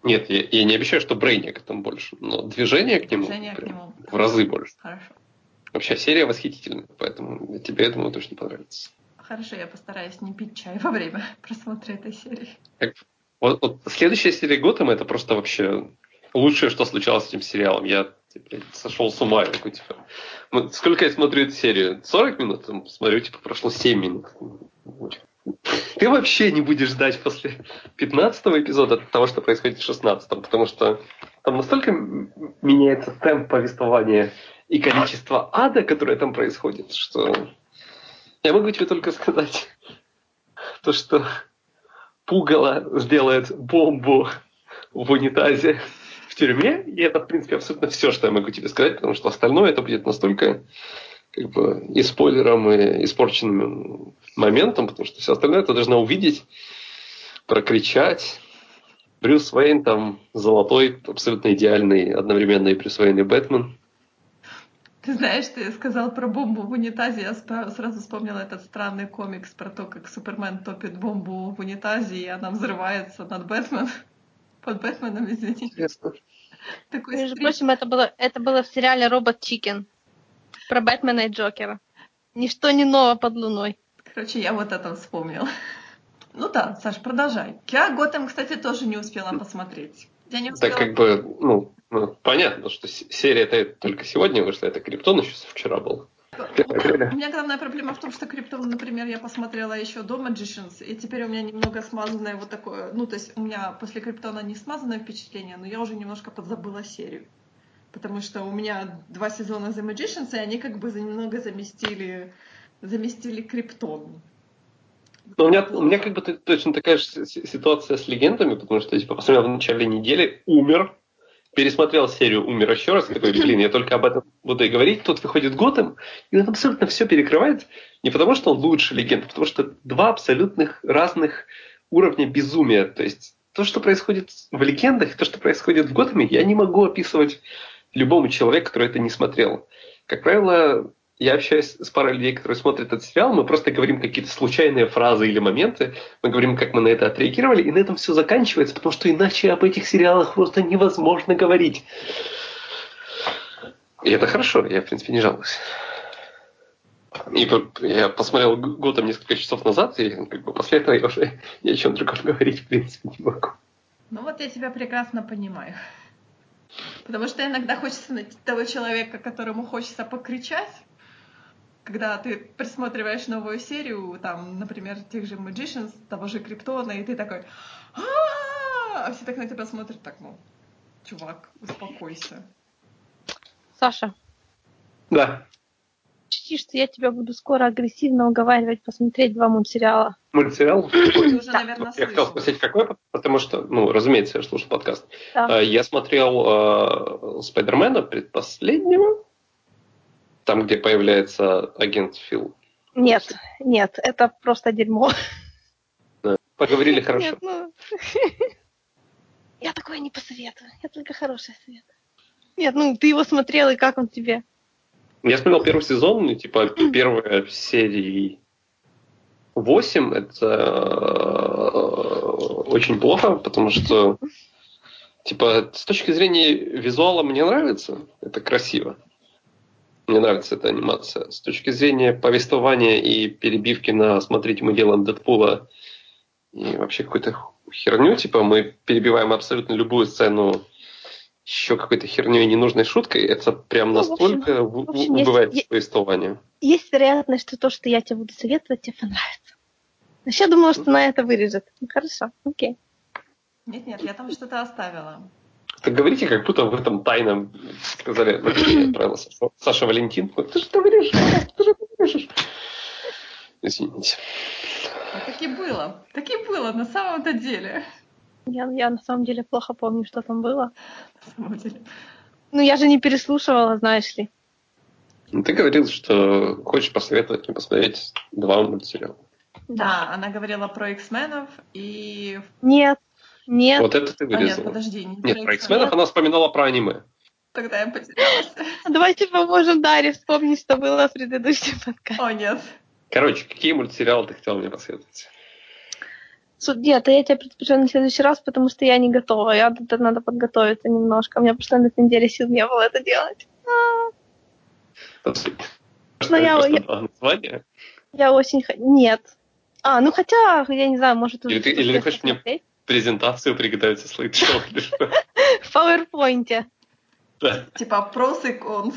Нет, я, я не обещаю, что Брейника там больше, но движение к нему, движение к нему. в разы больше. Хорошо. Вообще серия восхитительная, поэтому тебе, думаю, точно понравится. Хорошо, я постараюсь не пить чай во время просмотра этой серии. Вот, вот следующая серия Готэма это просто вообще лучшее, что случалось с этим сериалом. Я типа, сошел с ума. Такой, типа, ну, сколько я смотрю эту серию? 40 минут? Там, Смотрю, типа, прошло 7 минут. Ты вообще не будешь ждать после 15 эпизода того, что происходит в 16 потому что там настолько меняется темп повествования и количество ада, которое там происходит, что я могу тебе только сказать то, что пугало сделает бомбу в унитазе в тюрьме, и это, в принципе, абсолютно все, что я могу тебе сказать, потому что остальное это будет настолько как бы и спойлером, и испорченным моментом, потому что все остальное ты должна увидеть, прокричать. Брюс Уэйн там золотой, абсолютно идеальный, одновременно и Брюс Уэйн, и Бэтмен. Ты знаешь, ты сказал про бомбу в унитазе, я сразу вспомнила этот странный комикс про то, как Супермен топит бомбу в унитазе, и она взрывается над Бэтменом. Под Бэтменом, извини. Такой Между прочим, это было, это было в сериале «Робот Чикен» про Бэтмена и Джокера. Ничто не ново под луной. Короче, я вот это вспомнила. Ну да, Саш, продолжай. Я Готэм, кстати, тоже не успела посмотреть. Я не успела... Так как бы, ну, ну, понятно, что с- серия-то только сегодня вышла, это Криптон еще вчера был. Серия. У меня главная проблема в том, что Криптон, например, я посмотрела еще до Magicians, и теперь у меня немного смазанное вот такое, ну, то есть у меня после Криптона не смазанное впечатление, но я уже немножко подзабыла серию. Потому что у меня два сезона The Magicians, и они как бы немного заместили, заместили Криптон. Но у меня, у меня как бы точно такая же си- си- ситуация с легендами, потому что типа, посмотрел в начале недели, умер, пересмотрел серию, умер еще раз, и такой, блин, я только об этом буду и говорить. Тут выходит Готэм, и он абсолютно все перекрывает, не потому что он лучше легенд, а потому что два абсолютных разных уровня безумия. То есть то, что происходит в легендах, то, что происходит в Готэме, я не могу описывать любому человеку, который это не смотрел. Как правило, я общаюсь с парой людей, которые смотрят этот сериал, мы просто говорим какие-то случайные фразы или моменты, мы говорим, как мы на это отреагировали, и на этом все заканчивается, потому что иначе об этих сериалах просто невозможно говорить. И это хорошо, я, в принципе, не жалуюсь. И я посмотрел Г- Готэм несколько часов назад, и как бы после этого я уже ни о чем другом говорить, в принципе, не могу. Ну вот я тебя прекрасно понимаю. Потому что иногда хочется найти того человека, которому хочется покричать, когда ты присматриваешь новую серию, там, например, тех же Magicians, того же Криптона, и ты такой «А-а-а!» а все так на тебя смотрят, так, мол, чувак, успокойся. Саша, Да, учти, что я тебя буду скоро агрессивно уговаривать посмотреть два мультсериала. мультсериал. Я хотел спросить, какой, потому что, ну, разумеется, я слушал подкаст. Да. Э, Я смотрел э, Спайдермена предпоследнего, там, где появляется агент Фил. Нет, нет, это просто дерьмо. Поговорили хорошо. Нет, ну... Я такое не посоветую. Я только хорошее советую. Нет, ну ты его смотрел, и как он тебе? Я смотрел первый сезон, ну, типа, первая серии 8, это э, очень плохо, потому что Типа, с точки зрения визуала мне нравится, это красиво. Мне нравится эта анимация. С точки зрения повествования и перебивки на «смотрите, мы делаем Дэдпула» и вообще какую-то херню, типа мы перебиваем абсолютно любую сцену еще какой-то херней ненужной шуткой, это прям ну, настолько в общем, в общем, убывает есть, повествование. Есть вероятность, что то, что я тебе буду советовать, тебе понравится. Я думала, что на это вырежет. Ну, хорошо, окей. Нет-нет, я там что-то оставила. Так говорите, как будто в этом тайном сказали, отправила Саша, Саша Валентин. Ты же это вырежешь, ты же вырежешь. Извините. А так и было. Так и было на самом-то деле. Я, я на самом деле плохо помню, что там было. На самом деле. Ну, я же не переслушивала, знаешь ли. Ну, ты говорил, что хочешь посоветовать мне посмотреть два мультсериала. Да, она говорила про X-менов и... Нет, нет. Вот это ты вырезала. А, нет, подожди. Не нет, про X-менов она вспоминала про аниме. Тогда я потерялась. Давайте поможем Дарье вспомнить, что было в предыдущем подкасте. О, нет. Короче, какие мультсериалы ты хотела мне посоветовать? Нет, я тебя предпочитаю на следующий раз, потому что я не готова. Я тут надо подготовиться немножко. У меня просто на этой неделе сил не было это делать. Но ну, я, я, я очень... Нет. А, ну хотя, я не знаю, может... Или ты, или ты хочешь мне презентацию приготовить со слайд-шоу? В PowerPoint. Да. Типа pros и cons.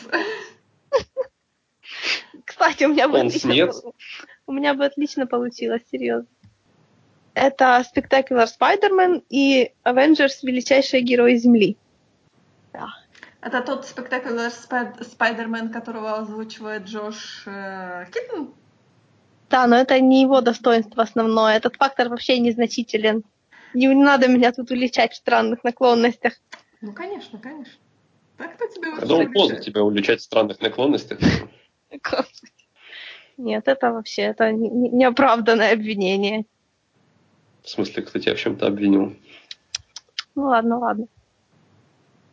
Кстати, у меня бы отлично, у меня бы отлично получилось, серьезно. Это Spectacular Spider-Man и Avengers Величайшие герои Земли. Да. Это тот Spectacular Spider-Man, которого озвучивает Джош э, Киттон? Да, но это не его достоинство основное. Этот фактор вообще незначителен. Не, надо меня тут уличать в странных наклонностях. Ну, конечно, конечно. Так-то тебе Я думал, поздно тебя уличать в странных наклонностях. Нет, это вообще это неоправданное обвинение. В смысле, кто тебя в чем-то обвинил? Ну ладно, ладно.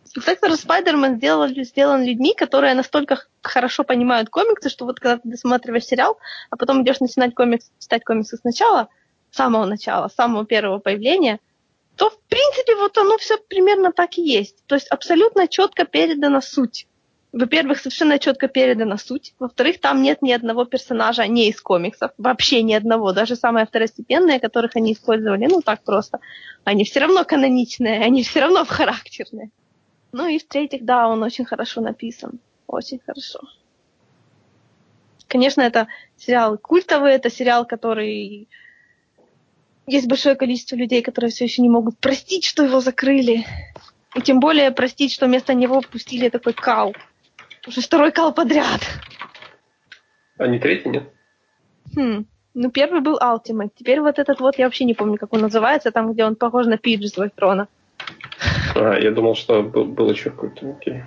Спектакль Спайдермен сделан, сделан людьми, которые настолько хорошо понимают комиксы, что вот когда ты досматриваешь сериал, а потом идешь начинать комикс, читать комиксы сначала, самого начала, с самого первого появления, то в принципе вот оно все примерно так и есть. То есть абсолютно четко передана суть во-первых, совершенно четко передана суть. Во-вторых, там нет ни одного персонажа не из комиксов. Вообще ни одного. Даже самые второстепенные, которых они использовали, ну так просто. Они все равно каноничные, они все равно характерные. Ну и в-третьих, да, он очень хорошо написан. Очень хорошо. Конечно, это сериал культовый, это сериал, который... Есть большое количество людей, которые все еще не могут простить, что его закрыли. И тем более простить, что вместо него пустили такой кал. Уже второй кал подряд. А не третий, нет? Хм. Ну, первый был Ultimate. Теперь вот этот вот, я вообще не помню, как он называется, там, где он похож на Пидж из Вольтрона. А, я думал, что был, был еще какой-то, окей.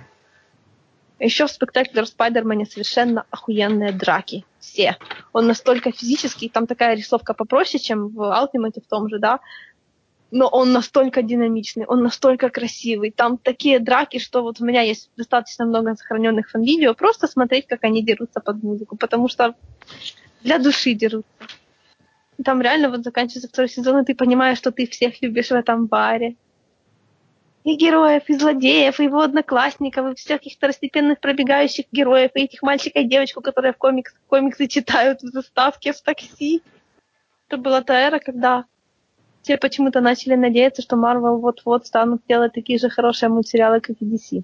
Еще в спектакле Спайдермане совершенно охуенные драки. Все. Он настолько физический, там такая рисовка попроще, чем в Ultimate в том же, да но он настолько динамичный, он настолько красивый. Там такие драки, что вот у меня есть достаточно много сохраненных фан-видео, просто смотреть, как они дерутся под музыку, потому что для души дерутся. Там реально вот заканчивается второй сезон, и ты понимаешь, что ты всех любишь в этом баре. И героев, и злодеев, и его одноклассников, и всяких второстепенных пробегающих героев, и этих мальчика и девочку, которые в комикс, комиксы читают в заставке в такси. Это была та эра, когда все почему-то начали надеяться, что Marvel вот-вот станут делать такие же хорошие мультсериалы, как и DC.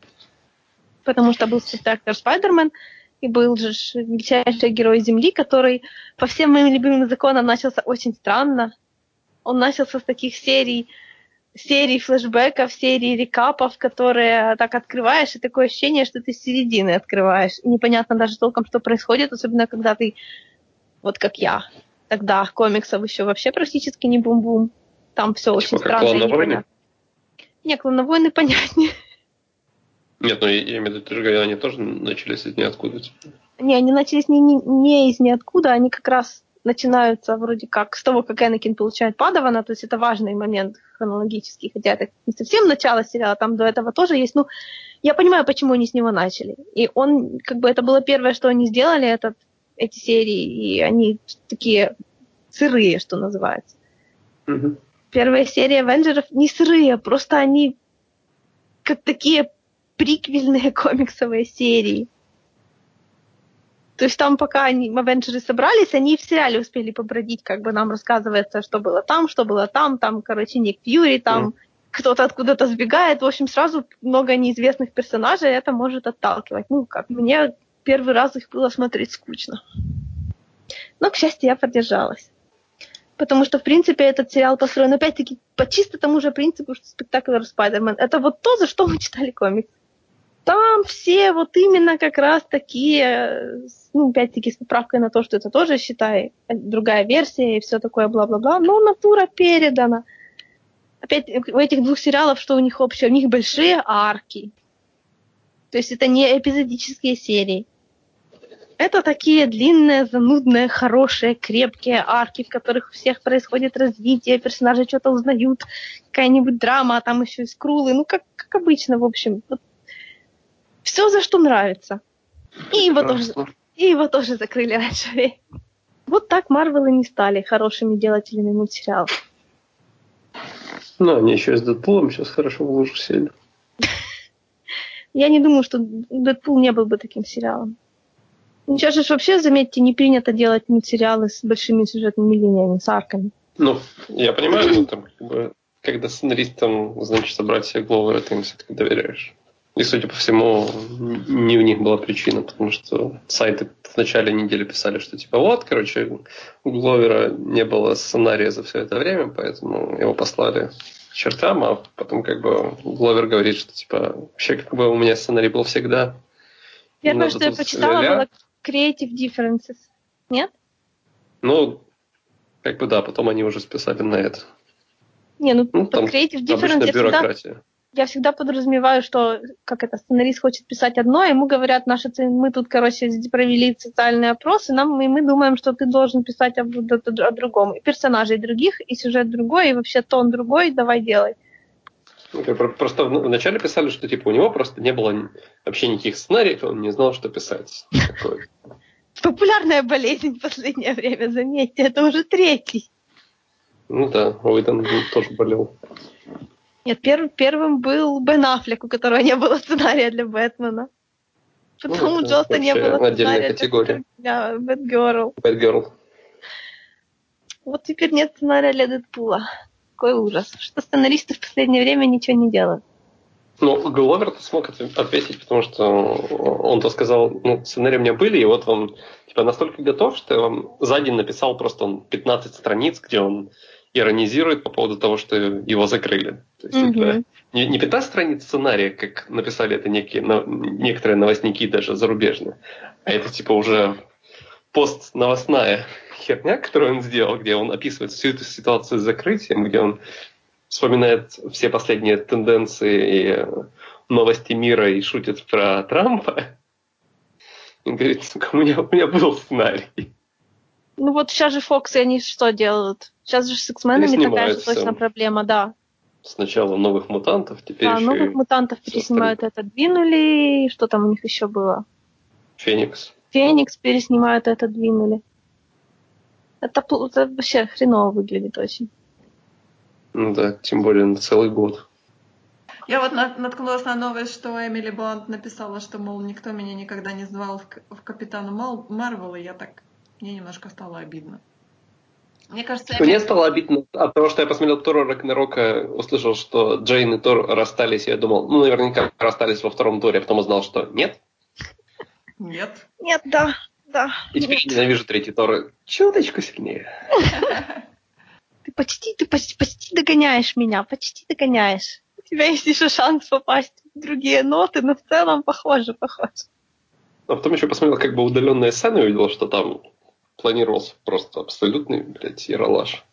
Потому что был спектакль Спайдермен, и был же величайший герой Земли, который по всем моим любимым законам начался очень странно. Он начался с таких серий, серий флешбеков, серий рекапов, которые так открываешь, и такое ощущение, что ты с середины открываешь. И непонятно даже толком, что происходит, особенно когда ты, вот как я, тогда комиксов еще вообще практически не бум-бум. Там все типа очень странно и непонятно. Не, клоновойны понятнее. Нет, ну я, я имею в виду, они тоже начались из ниоткуда. Типа. Не, они начались не, не, не из ниоткуда, они как раз начинаются вроде как с того, как Энакин получает Падавана, то есть это важный момент хронологический, хотя это не совсем начало сериала, там до этого тоже есть, ну, я понимаю, почему они с него начали. И он, как бы, это было первое, что они сделали, этот, эти серии, и они такие сырые, что называется. Угу первая серия Авенджеров не сырые, просто они как такие приквельные комиксовые серии. То есть там, пока они, Авенджеры собрались, они в сериале успели побродить, как бы нам рассказывается, что было там, что было там, там, короче, Ник Фьюри, там mm. кто-то откуда-то сбегает. В общем, сразу много неизвестных персонажей, это может отталкивать. Ну, как мне первый раз их было смотреть скучно. Но, к счастью, я поддержалась. Потому что, в принципе, этот сериал построен, опять-таки, по чисто тому же принципу, что спектакль Спайдермен. Это вот то, за что мы читали комикс. Там все вот именно как раз такие, ну, опять-таки, с поправкой на то, что это тоже, считай, другая версия и все такое, бла-бла-бла. Но натура передана. Опять, у этих двух сериалов, что у них общее? У них большие арки. То есть это не эпизодические серии. Это такие длинные, занудные, хорошие, крепкие арки, в которых у всех происходит развитие, персонажи что-то узнают, какая-нибудь драма, а там еще и скрулы. Ну, как, как обычно, в общем. Вот. Все, за что нравится. И его, тоже, и его тоже закрыли раньше. Вот так Марвелы не стали хорошими делателями мультсериалов. Ну, они еще и с Дэдпулом сейчас хорошо в лужу сели. Я не думаю, что Дэдпул не был бы таким сериалом. Сейчас же вообще, заметьте, не принято делать мультсериалы с большими сюжетными линиями, с арками. Ну, я понимаю, но там, как бы, когда сценаристам, значит, собрать себе Гловера, ты им все-таки доверяешь. И, судя по всему, не у них была причина, потому что сайты в начале недели писали, что типа вот, короче, у Гловера не было сценария за все это время, поэтому его послали к чертам, а потом как бы Гловер говорит, что типа вообще как бы у меня сценарий был всегда. Первое, что я почитала, было Creative Differences. Нет? Ну, как бы да, потом они уже списали на это. Не, ну, ну там Creative Differences я всегда, я всегда подразумеваю, что как это сценарист хочет писать одно, ему говорят, наши мы тут, короче, провели социальный опрос, и нам и мы думаем, что ты должен писать о, о, о другом. И персонажей других, и сюжет другой, и вообще тон другой, давай делай. Просто вначале писали, что типа у него просто не было вообще никаких сценариев, он не знал, что писать. Популярная болезнь в последнее время, заметьте, это уже третий. Ну да, Уитон тоже болел. Нет, первым, первым был Бен Аффлек, у которого не было сценария для Бэтмена. Потом ну, у Джоста не было сценария категория. для Бэтгерл. Бэтгерл. Вот теперь нет сценария для Дэдпула какой ужас, что сценаристы в последнее время ничего не делают. Ну, Гловер смог ответить, потому что он-то сказал, ну, сценарий у меня были, и вот он типа настолько готов, что я вам за день написал просто он 15 страниц, где он иронизирует по поводу того, что его закрыли. То есть mm-hmm. это не, не 15 страниц сценария, как написали это некие, но, некоторые новостники даже зарубежные, а это типа уже пост новостная херня, которую он сделал, где он описывает всю эту ситуацию с закрытием, где он вспоминает все последние тенденции и новости мира и шутит про Трампа. И говорит, у меня, у меня был сценарий. Ну вот сейчас же Фокс, они что делают? Сейчас же с X-менами такая же точно проблема, да. Сначала новых мутантов, теперь Да, новых мутантов переснимают, это двинули, что там у них еще было? Феникс. Феникс переснимают, это двинули. Это, это вообще хреново выглядит очень. Ну да, тем более на целый год. Я вот наткнулась на новость, что Эмили Блант написала, что, мол, никто меня никогда не звал в, в Капитана Марвел, и я так... Мне немножко стало обидно. Мне кажется, Эмили... Мне стало обидно от того, что я посмотрел Тора Рагнарока, услышал, что Джейн и Тор расстались, и я думал, ну, наверняка расстались во втором туре, а потом узнал, что нет. Нет. Нет, да да. И теперь нет. ненавижу третий Тор чуточку сильнее. Ты почти, ты почти, почти догоняешь меня, почти догоняешь. У тебя есть еще шанс попасть в другие ноты, но в целом похоже, похоже. А потом еще посмотрел как бы удаленные сцены и увидел, что там планировался просто абсолютный, блядь, яролаж.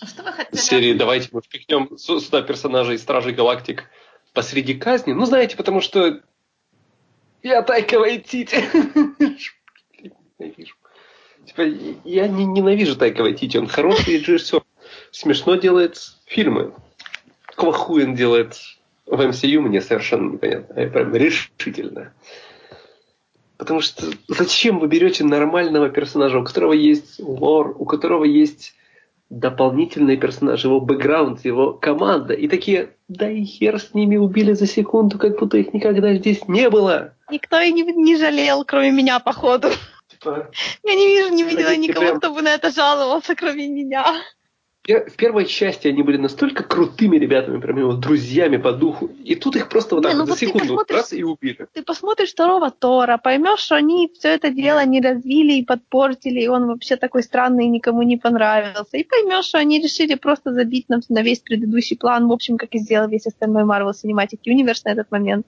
А что вы хотели? Серии «Давайте мы впихнем сюда персонажей Стражей Галактик посреди казни». Ну, знаете, потому что я Тайка Вайтити. ненавижу. Типа, я не ненавижу Тайка Вайтити, он хороший режиссер, смешно делает фильмы. Какого хуя он делает в MCU, мне совершенно непонятно. Я прям решительно. Потому что зачем вы берете нормального персонажа, у которого есть лор, у которого есть дополнительные персонажи, его бэкграунд, его команда. И такие, да и хер с ними убили за секунду, как будто их никогда здесь не было. Никто и не, не жалел, кроме меня, походу. Типа, Я не вижу, не видела никого, прям... кто бы на это жаловался, кроме меня в первой части они были настолько крутыми ребятами, прям его друзьями по духу, и тут их просто вот так не, ну вот за секунду раз и убили. Ты посмотришь второго Тора, поймешь, что они все это дело не развили и подпортили, и он вообще такой странный и никому не понравился, и поймешь, что они решили просто забить нам на весь предыдущий план, в общем, как и сделал весь остальной Marvel Cinematic Universe на этот момент.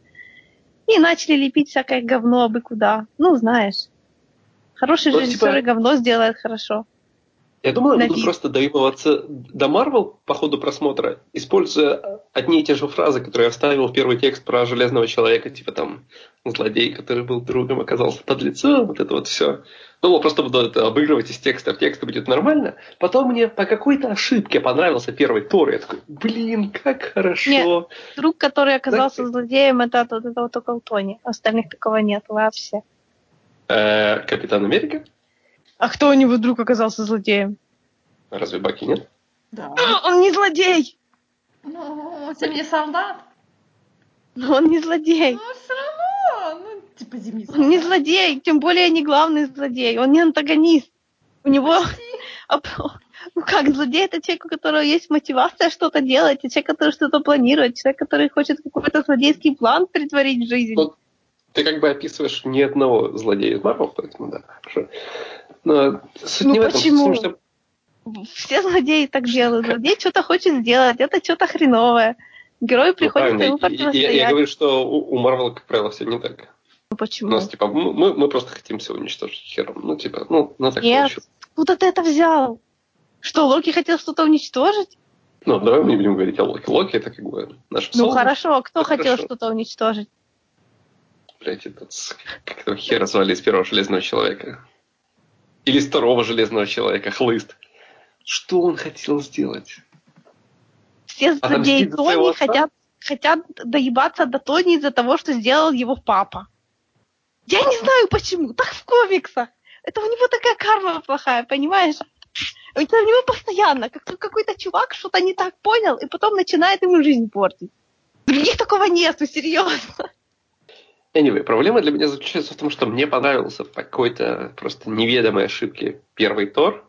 И начали лепить всякое говно абы куда. Ну, знаешь. Хороший вот, режиссер типа... и говно сделает хорошо. Я думал, я буду просто доебываться до Марвел по ходу просмотра, используя одни и те же фразы, которые я вставил в первый текст про Железного Человека, типа там злодей, который был другом, оказался под лицом, вот это вот все. Думал, просто буду это обыгрывать из текста в текст, будет нормально. Потом мне по какой-то ошибке понравился первый Тор, я такой, блин, как хорошо. Нет, друг, который оказался так... злодеем, это, вот это вот только у Тони. Остальных такого нет вообще. Э, Капитан Америка? А кто у него вдруг оказался злодеем? Разве Баки нет? Да. Он не злодей! Ну, зимний солдат. Но он не злодей. Ну, все равно, ну, типа зимний солдат. Он не злодей, тем более не главный злодей. Он не антагонист. У него... Ну как, злодей это человек, у которого есть мотивация что-то делать, и человек, который что-то планирует, человек, который хочет какой-то злодейский план притворить в жизнь. Вот ты как бы описываешь ни одного злодея из Марвел, поэтому да, хорошо. Но суть ну не почему? в этом, что... Все злодеи так делают. Злодей что-то хочет сделать, это что-то хреновое. Герой ну, приходит ну, ему противостоять. Я, я говорю, что у Марвел, как правило, все не так. Ну почему? У нас, типа, мы, мы просто хотим все уничтожить хером. Ну, типа, ну, на так Нет, куда ты это взял? Что, Локи хотел что-то уничтожить? Ну, давай мы не будем говорить о Локи. Локи это как бы наш Ну, хорошо, а кто это хотел хорошо. что-то уничтожить? Блять, этот, как этого хера звали из первого Железного Человека? Или второго Железного Человека, Хлыст. Что он хотел сделать? Все злодеи Тони хотят, хотят доебаться до Тони из-за того, что сделал его папа. Я не знаю почему, так в комиксах. Это у него такая карма плохая, понимаешь? Это у него постоянно, как какой-то чувак что-то не так понял, и потом начинает ему жизнь портить. Других такого нету, серьезно. Anyway, проблема для меня заключается в том, что мне понравился по какой-то просто неведомой ошибке первый Тор,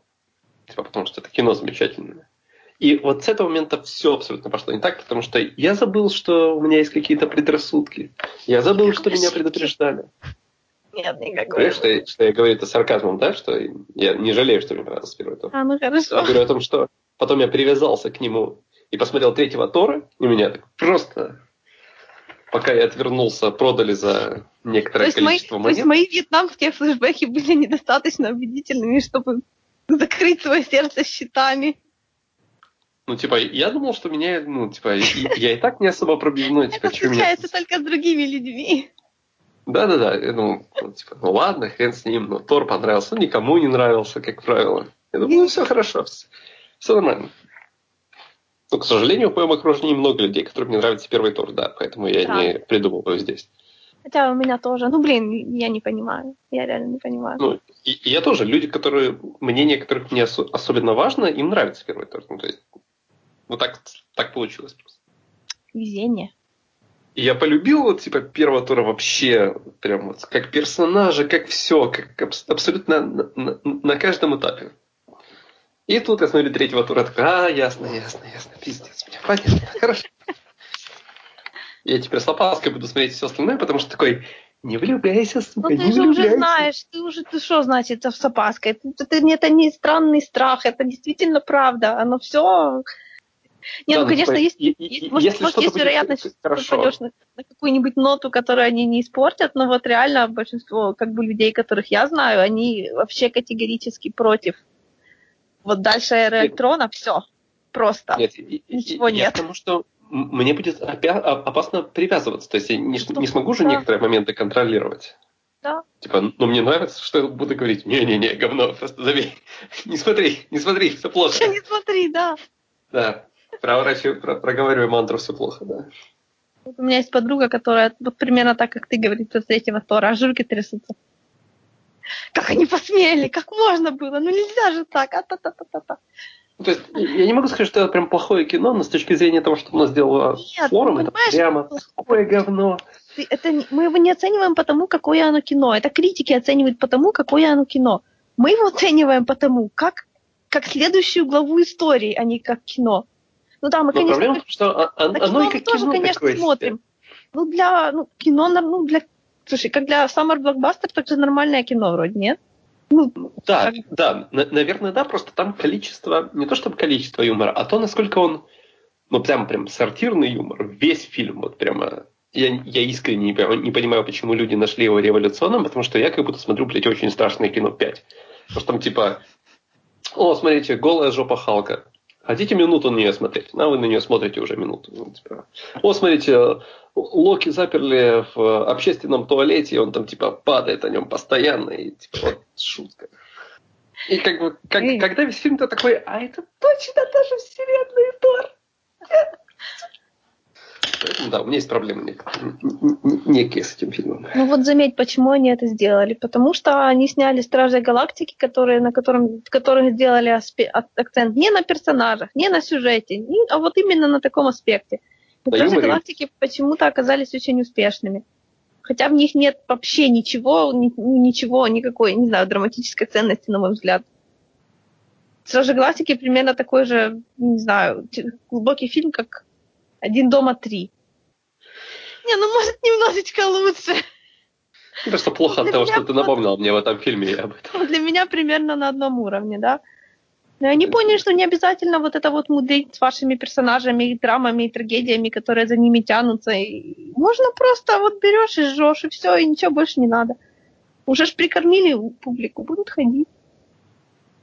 типа потому что это кино замечательное. И вот с этого момента все абсолютно пошло не так, потому что я забыл, что у меня есть какие-то предрассудки. Я забыл, что меня предупреждали. Нет, никакой. что, я, что я говорю это сарказмом, да? Что я не жалею, что мне понравился первый Тор. А, ну хорошо. Я говорю о том, что потом я привязался к нему и посмотрел третьего Тора, и меня так просто пока я отвернулся, продали за некоторое то количество мои, монет. То есть мои вьетнамские флешбеки были недостаточно убедительными, чтобы закрыть свое сердце щитами. Ну, типа, я думал, что меня, ну, типа, я и так не особо пробивной. Типа, Это случается только с другими людьми. Да-да-да, ну, типа, ну ладно, хрен с ним, но Тор понравился, ну, никому не нравился, как правило. Я думаю, ну, все хорошо, все, все нормально. Но, к сожалению, в моем окружении много людей, которым не нравится первый тур, да, поэтому я да. не придумываю здесь. Хотя у меня тоже. Ну, блин, я не понимаю. Я реально не понимаю. Ну, и, и я тоже. Люди, которые, мнение которых мне ос- особенно важно, им нравится первый тур. Ну, то есть, вот так, так получилось просто. Везение. И я полюбил вот, типа, первого тура вообще, прям вот, как персонажа, как все, как аб- абсолютно на, на, на каждом этапе. И тут я смотрю третьего тура, такой, а, ясно, ясно, ясно, пиздец, мне понятно, хорошо. Я теперь с опаской буду смотреть все остальное, потому что такой, не влюбляйся, сука, ну, ты же уже знаешь, ты уже, ты что значит с опаской? Это, это, это не странный страх, это действительно правда, оно все... Не, да, ну, ну конечно, типа, есть, есть, может, может есть вероятность, что ты попадешь на, на какую-нибудь ноту, которую они не испортят, но вот реально большинство как бы людей, которых я знаю, они вообще категорически против вот дальше электрона, все. Просто. Нет, ничего нет. Потому что мне будет опасно привязываться. То есть я не, не смогу же да. некоторые моменты контролировать. Да. Типа, ну мне нравится, что я буду говорить, не-не-не, говно, просто забей. Не смотри, не смотри, все плохо. Не смотри, да. Да, проворачиваю, про, проговариваю мантру, все плохо, да. Вот у меня есть подруга, которая вот примерно так, как ты говоришь, с третьего Тора, аж руки трясутся. Как они посмели? Как можно было? Ну нельзя же так. А -та -та -та -та -та. То есть, я не могу сказать, что это прям плохое кино, но с точки зрения того, что оно сделало Нет, форум, ну, это прямо такое говно. Это, мы его не оцениваем потому, какое оно кино. Это критики оценивают потому, какое оно кино. Мы его оцениваем потому, как, как следующую главу истории, а не как кино. Ну да, мы, Но конечно, проблема том, что оно кино и мы как тоже, кино конечно, такое себе. смотрим. Ну, для ну, кино, ну, для... Слушай, как для Summer Blockbuster, так же нормальное кино вроде, нет? Ну, Да, Как- да, на- наверное, да, просто там количество, не то чтобы количество юмора, а то, насколько он, ну, прям, прям сортирный юмор, весь фильм, вот прямо, я, я искренне не, не понимаю, почему люди нашли его революционным, потому что я как будто смотрю, блядь, очень страшное кино 5. Потому что там типа, о, смотрите, голая жопа Халка. Хотите минуту на нее смотреть? На, вы на нее смотрите уже минуту. Ну, типа, О, смотрите, Локи заперли в общественном туалете, и он там типа падает о нем постоянно, и типа вот шутка. И как бы, как, Эй. когда весь фильм-то такой, а это точно та же вселенная Тор. Поэтому, да, у меня есть проблемы некие с этим фильмом. Ну вот заметь, почему они это сделали. Потому что они сняли Стражи Галактики, которые, на котором, в которых сделали аспе- акцент не на персонажах, не на сюжете, не- а вот именно на таком аспекте. Стражи. Галактики почему-то оказались очень успешными. Хотя в них нет вообще ничего, ни- ничего, никакой, не знаю, драматической ценности, на мой взгляд. Стражи Галактики примерно такой же, не знаю, глубокий фильм, как «Один дома три». Не, ну может немножечко лучше. Кажется, плохо от того, что ты напомнил мне в этом фильме об этом. Для меня примерно на одном уровне, да. Но они поняли, что не обязательно вот это вот мудрить с вашими персонажами, и драмами, и трагедиями, которые за ними тянутся. И можно просто вот берешь и жжешь, и все, и ничего больше не надо. Уже ж прикормили публику, будут ходить.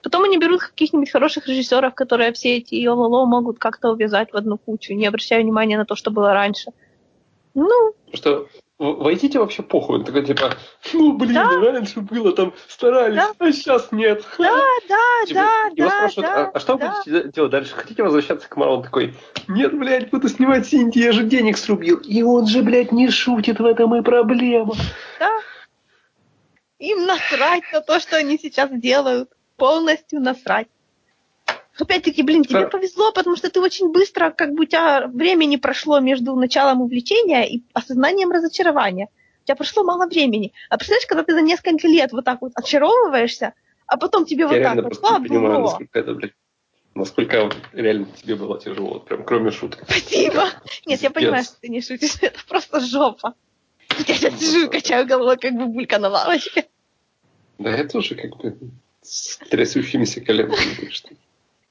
Потом они берут каких-нибудь хороших режиссеров, которые все эти йололо могут как-то увязать в одну кучу, не обращая внимания на то, что было раньше. Ну, что войдите вообще похуй. Он такой типа, ну блин, Да. раньше было там, старались, Да. а сейчас нет. да, да, Типа, да, его да, спрашивают, да, а, а что да. будете делать дальше? Хотите возвращаться к Марвел? Он такой, нет, блядь, буду снимать Синти, я же денег срубил. И он же, блядь, не шутит, в этом и проблема. Да. Им насрать на то, что они сейчас делают. Полностью насрать. Опять-таки, блин, тебе повезло, потому что ты очень быстро, как бы у тебя времени прошло между началом увлечения и осознанием разочарования. У тебя прошло мало времени. А представляешь, когда ты за несколько лет вот так вот очаровываешься, а потом тебе я вот так вот не понимаю, насколько это, блядь, насколько реально тебе было тяжело, вот прям кроме шуток. Спасибо. Нет, я понимаю, что ты не шутишь. Это просто жопа. Я сейчас сижу и качаю головой, как бабулька на лавочке. Да, я тоже как бы с трясущимися коленками.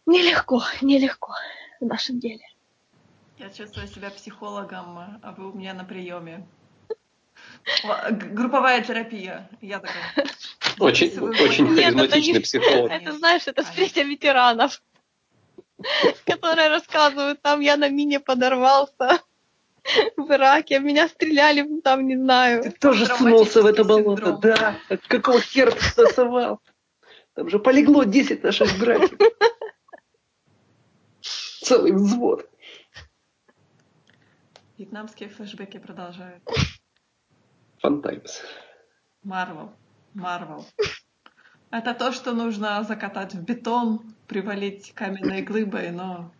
Нелегко, нелегко в нашем деле. Я чувствую себя психологом, а вы у меня на приеме. Групповая терапия. Я такая. Очень, очень харизматичный психолог. Это, знаешь, это встреча ветеранов, которые рассказывают, там я на мине подорвался в Ираке, меня стреляли, там, не знаю. Ты тоже сунулся в это болото, да. От какого хера ты стасовал? Там же полегло 10 наших братьев. Целый взвод. Вьетнамские флешбеки продолжают. Фантаймс. Марвел. Марвел. Это то, что нужно закатать в бетон, привалить каменной глыбой, но...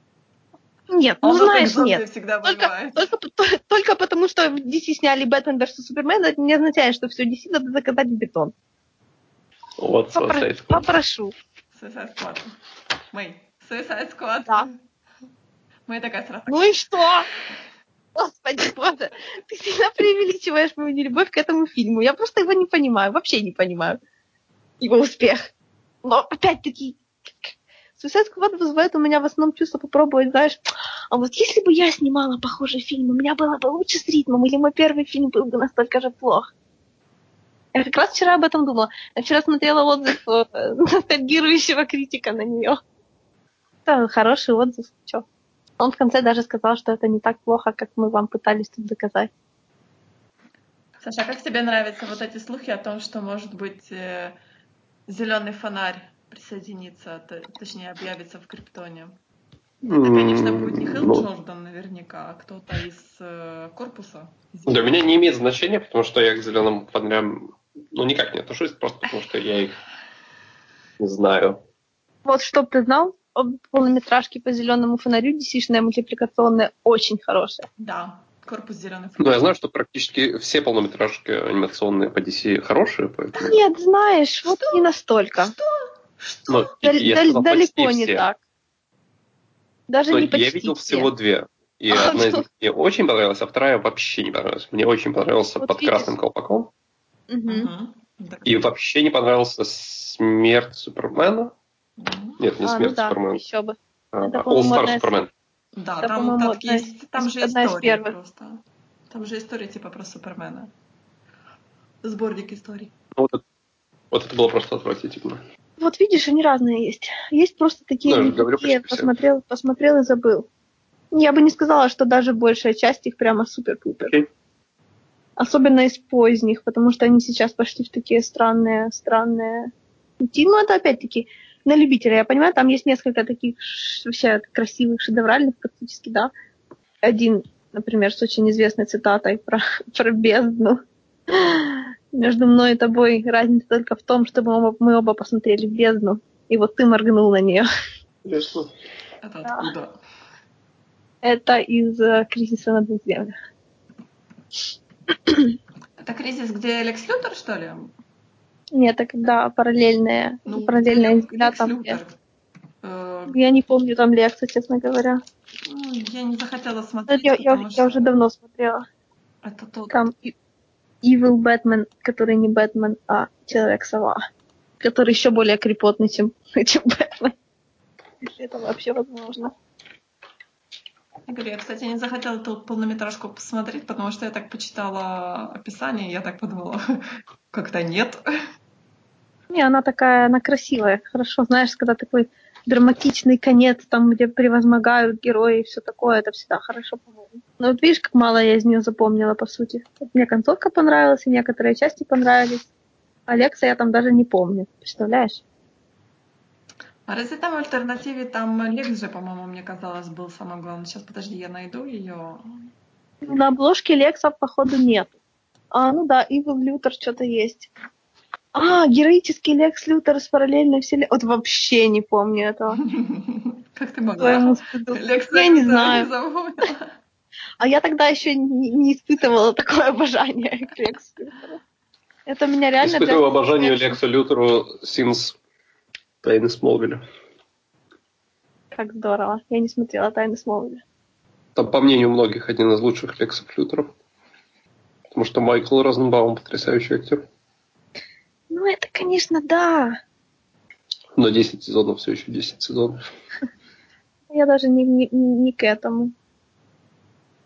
Нет, ну знаешь, нет. всегда Только, бывает. только, по- только потому, что в DC сняли Бэтмен vs. Супермен, это не означает, что все DC надо закатать в бетон. Вот, Попро- Suicide Squad. Попрошу. Suicide Squad. Мэй. Suicide Squad. Да. Мэй такая сразу. Ну и что? Господи, боже, ты сильно преувеличиваешь мою нелюбовь к этому фильму. Я просто его не понимаю, вообще не понимаю. Его успех. Но опять-таки, Suicide Squad вызывает у меня в основном чувство попробовать, знаешь, а вот если бы я снимала похожий фильм, у меня было бы лучше с ритмом, или мой первый фильм был бы настолько же плох. Я как раз вчера об этом думала. Я вчера смотрела отзыв э, ностальгирующего критика на нее. Это хороший отзыв. Чё? Он в конце даже сказал, что это не так плохо, как мы вам пытались тут доказать. Саша, а как тебе нравятся вот эти слухи о том, что, может быть, зеленый фонарь присоединится, т- точнее, объявится в Криптоне? Это, конечно, будет не Хилл Ну, Джордан наверняка, а кто-то из э, корпуса. из Для меня не имеет значения, потому что я к зеленым фонарям ну никак не отношусь, просто потому что я их не знаю. Вот чтоб ты знал, полнометражки по зеленому фонарю, dc мультипликационная, очень хорошая. Да, корпус зеленый Ну, я знаю, что практически все полнометражки анимационные по DC хорошие, поэтому... Нет, знаешь, вот не настолько. Что? Ну, Дал- я сказал, далеко не все. так. Даже Но не я почти видел все. всего две. И А, одна из ну. них мне очень понравилась, а вторая вообще не понравилась. Мне очень понравился Вот под видишь. красным колпаком. Да. И вообще не понравился смерть Супермена. Нет, не А, ну смерть да, Супермена. еще бы. а Это, All Star Супермен. Да, Это, там, там одна из- есть, там же одна из история первых. просто. Там же история типа про Супермена. Сборник историй. Ну, Вот это, вот это было просто отвратительно. Вот видишь, они разные есть. Есть просто такие, Ну, говорю, такие, почти все. посмотрел, посмотрел и забыл. Я бы не сказала, что даже большая часть их прямо супер-пупер. Окей. Особенно из поздних, потому что они сейчас пошли в такие странные, странные пути. Ну, это опять-таки на любителя, я понимаю, там есть несколько таких вообще красивых, шедевральных практически, да. Один, например, с очень известной цитатой про, про бездну. Между мной и тобой разница только в том, что мы оба, мы оба посмотрели в бездну, и вот ты моргнул на нее. Интересно. Это Да. откуда? Это из э, «Кризиса на двух землях». Это кризис, где Лекс Лютер, что ли? Нет, это когда параллельные, параллельные Лекс взгляд там, Лютер. Э, Я не помню там лекцию, честно говоря. ну, я не захотела Ну, смотреть, Я, я, я что уже давно смотрела. это тот... Там Evil Бэтмен, который не Бэтмен, а Человек-сова. Который еще более крепотный, чем, чем Бэтмен. Если это вообще возможно. Я говорю, я, кстати, не захотела эту полнометражку посмотреть, потому что я так почитала описание, и я так подумала, как-то нет. Не, она такая, она красивая. Хорошо, знаешь, когда такой драматичный конец, там, где превозмогают герои и все такое, это всегда хорошо, по-моему. Но вот видишь, как мало я из нее запомнила, по сути. Мне концовка понравилась, и некоторые части понравились. Алекса я там даже не помню. Представляешь? А разве там в альтернативе там Лекс же, по-моему, мне казалось, был самым главным. Сейчас, подожди, я найду ее. На обложке Лекса, походу, нет. А, ну да, Evil Лютер что-то есть. А, героический Лекс Лютер с параллельной вселенной. Вот вообще не помню этого. Как ты могла? Лекс Я не знаю. А я тогда еще не, испытывала такое обожание к Лексу Лютеру. Это меня реально... Испытываю для- обожание Лексу Лютеру since Тайны Смолвиля. Как здорово. Я не смотрела «Тайны Смолвиля». Там, по мнению многих, один из лучших Лексов Лютеров. Потому что Майкл Розенбаум потрясающий актер. Ну, это, конечно, да. Но 10 сезонов все еще 10 сезонов. Я даже не, не, не к этому.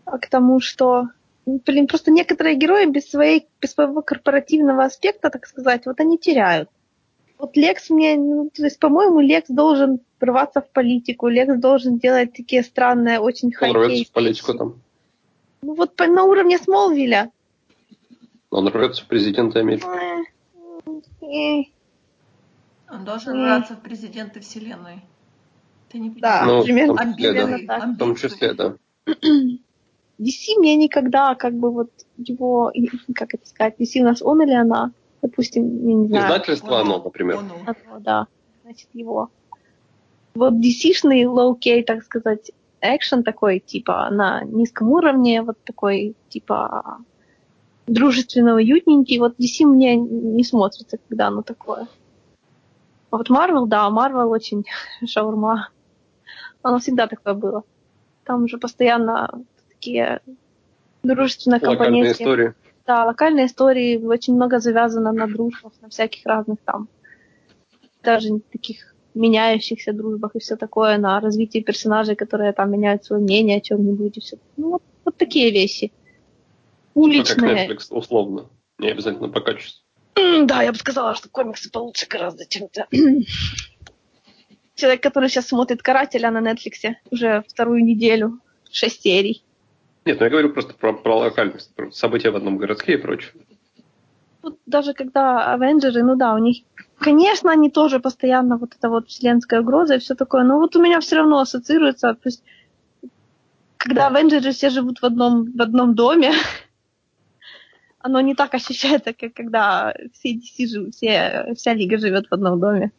А к тому, что... Блин, просто некоторые герои без, своей, без своего корпоративного аспекта, так сказать, вот они теряют. Вот Лекс мне... Ну, то есть, по-моему, Лекс должен врываться в политику. Лекс должен делать такие странные, очень Он рвется хай в политику там. Ну, вот по- на уровне Смолвиля. Он рвется в президенты Америки. Он должен М. враться в президенты вселенной. Ты не Да, понимаешь? Ну, примерно, в том числе, да. примерно так. В том числе, да. DC мне никогда, как бы вот его, как это сказать, DC у нас он или она, допустим, я не знаю. Издательство Оно, например. оно. Да, значит его. Вот DC-шный low-key, так сказать, экшен такой, типа, на низком уровне, вот такой, типа, дружественно уютненький. Вот DC мне не смотрится, когда оно такое. А вот Marvel, да, Marvel очень шаурма. Оно всегда такое было. Там уже постоянно такие дружественно Локальные компанейские истории. да, локальные истории очень много завязано на дружбах, на всяких разных там, даже таких меняющихся дружбах и все такое, на развитии персонажей, которые там меняют свое мнение о чем-нибудь и все. Ну, вот, вот такие вещи. Ну, как Уличные. Netflix, условно. Не обязательно по качеству. Да, я бы сказала, что комиксы получше гораздо, чем это. Человек, который сейчас смотрит «Карателя» на Netflix уже вторую неделю, шесть серий. Нет, ну я говорю просто про, про локальность, про события в одном городке и прочее. Вот даже когда Авенджеры, ну да, у них, конечно, они тоже постоянно вот это вот вселенская угроза и все такое, но вот у меня все равно ассоциируется, то есть, когда Авенджеры все живут в одном, в одном доме, оно не так ощущается, как когда все DC все, вся лига живет в одном доме.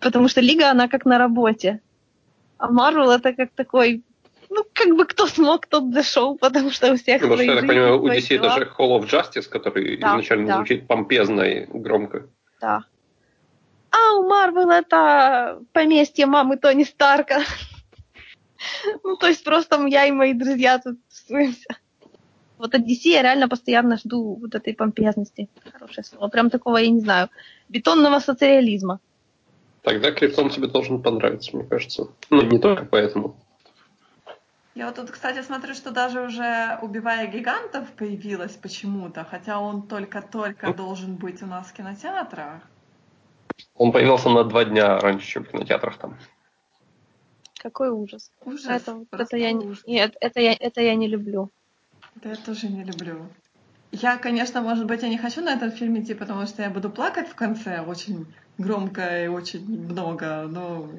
Потому что Лига, она как на работе. А Марвел это как такой, ну, как бы кто смог, тот дошел, потому что у всех Потому что, я так понимаю, у DC дела. даже Hall of Justice, который Да, изначально да. звучит помпезно и громко. Да. А у Марвел это поместье мамы Тони Старка. Ну, то есть просто я и мои друзья тут тусуемся. Вот от DC я реально постоянно жду вот этой помпезности. Хорошее слово. Прям такого, я не знаю, бетонного социализма. Тогда Криптон тебе должен понравиться, мне кажется. Ну, не только поэтому. Я вот тут, кстати, смотрю, что даже уже «Убивая гигантов» появилась почему-то, хотя он только-только Ну. должен быть у нас в кинотеатрах. Он появился на два дня раньше, чем в кинотеатрах там. Какой ужас. Ужас. это, это я, не- ужас. нет, это я, это я не люблю. Да я тоже не люблю. Я, конечно, может быть, я не хочу на этот фильм идти, потому что я буду плакать в конце очень громко и очень много, но...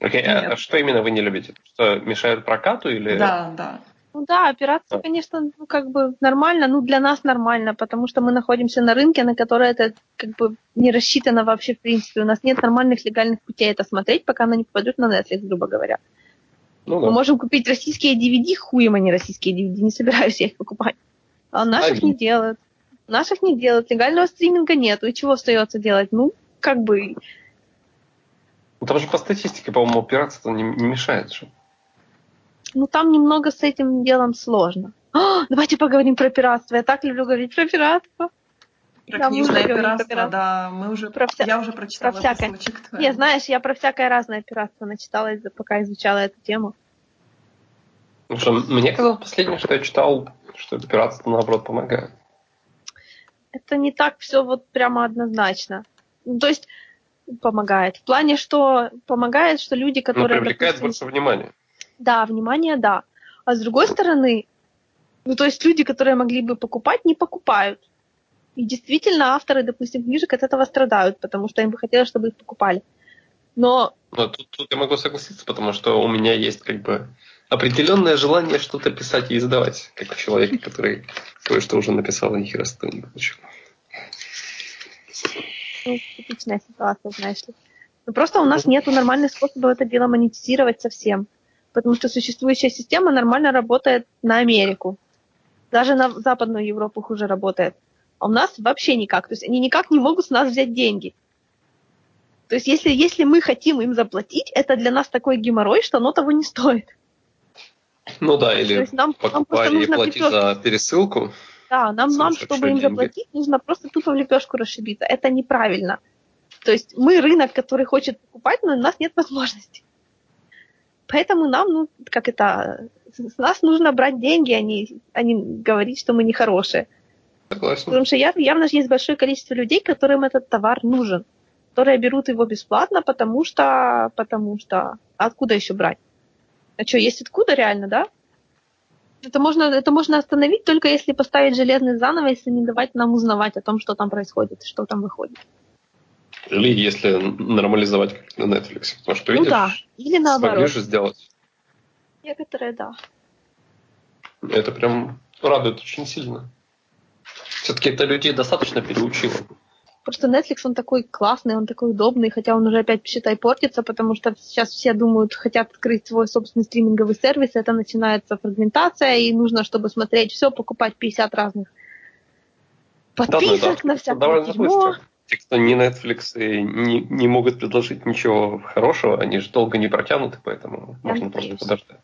Окей, а- Нет. а что именно вы не любите? Что мешает прокату или... Да, да. Ну да, операция, конечно, ну как бы нормально, ну для нас нормально, потому что мы находимся на рынке, на который это как бы не рассчитано вообще в принципе. У нас нет нормальных легальных путей это смотреть, пока оно не попадет на Netflix, грубо говоря. Ну Мы да. можем купить российские DVD, хуем они российские DVD, не собираюсь я их покупать. А наших Они. не делают. Наших не делают, легального стриминга нету, и чего остается делать? Ну, как бы, Ну, Там же по статистике, по-моему, пиратство не, не мешает же. ну там немного с этим делом сложно. А, давайте поговорим про пиратство. Я так люблю говорить про пиратство. Про Да, книжное пиратство, пиратство. да, мы уже... Про вся- Я уже прочитала про всякое. кусочек твой. Не, знаешь, я про всякое разное пиратство начиталась, пока изучала эту тему. Потому что мне казалось последнее, что я читал, что это пиратство наоборот помогает. Это не так все вот прямо однозначно. Ну, то есть помогает. В плане, что помогает, что люди, Но которые... Ну, привлекает допустим, больше внимания. Да, внимание, да. А с другой стороны, ну то есть люди, которые могли бы покупать, не покупают. И действительно, авторы, допустим, книжек от этого страдают, потому что им бы хотелось, чтобы их покупали. Но Но тут, тут я могу согласиться, потому что у меня есть как бы определенное желание что-то писать и издавать, как у человека, который кое-что уже написал, и ни хера не получил. ну, типичная ситуация, знаешь ли. Но просто у нас нет нормальных способов это дело монетизировать совсем. Потому что существующая система нормально работает на Америку. Даже на Западную Европу хуже работает. А у нас вообще никак. То есть они никак не могут с нас взять деньги. То есть если, если мы хотим им заплатить, это для нас такой геморрой, что оно того не стоит. Ну да, То или есть нам, нам просто и нужно плати лепешку- за пересылку. Да, нам, нам чтобы им деньги. заплатить, нужно просто тупо в лепешку расшибиться. Это неправильно. То есть мы рынок, который хочет покупать, но у нас нет возможности. Поэтому нам, ну, как это, с нас нужно брать деньги, а не, а не говорить, что мы нехорошие. Согласен. Потому что я- явно же есть большое количество людей, которым этот товар нужен, которые берут его бесплатно, потому что, потому что, а откуда еще брать? А что, есть откуда реально, да? Это можно, это можно остановить только если поставить железный занавес и не давать нам узнавать о том, что там происходит, что там выходит. Или если нормализовать как на Netflix. Потому что, ну видишь, да, или смогли наоборот. же сделать. Некоторые, да. Это прям радует очень сильно. Все-таки это людей достаточно переучило. Просто Netflix, он такой классный, он такой удобный, хотя он уже опять, считай, портится, потому что сейчас все думают, хотят открыть свой собственный стриминговый сервис, это начинается фрагментация, и нужно, чтобы смотреть все, покупать 50 разных Да, ну, подписок это на всякое довольно дерьмо. быстро. Те, кто не Netflix и не, не могут предложить ничего хорошего, они же долго не протянут, и поэтому Я можно просто надеюсь. подождать.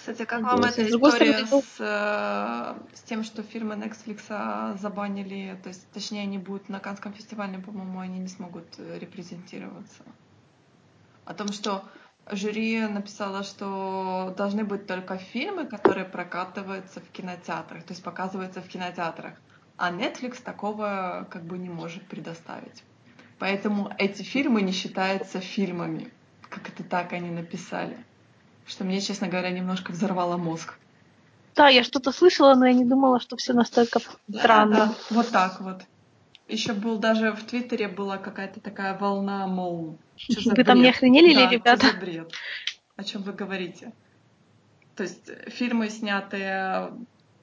Кстати, как вам эта история стороны, с, э, с тем, что фильмы Netflix забанили, то есть, точнее, они будут на Канском фестивале, по-моему, они не смогут э, репрезентироваться. О том, что жюри написало, что должны быть только фильмы, которые прокатываются в кинотеатрах, то есть показываются в кинотеатрах. А Netflix такого как бы не может предоставить. Поэтому эти фильмы не считаются фильмами. Как это так они написали. Что мне, честно говоря, немножко взорвало мозг. Да, я что-то слышала, но я не думала, что все настолько странно. Да, вот так вот. Еще был даже в Твиттере была какая-то такая волна, мол, что за Вы там не бред? охренели ли, Да, ребята? что за бред? О чем вы говорите? То есть фильмы, снятые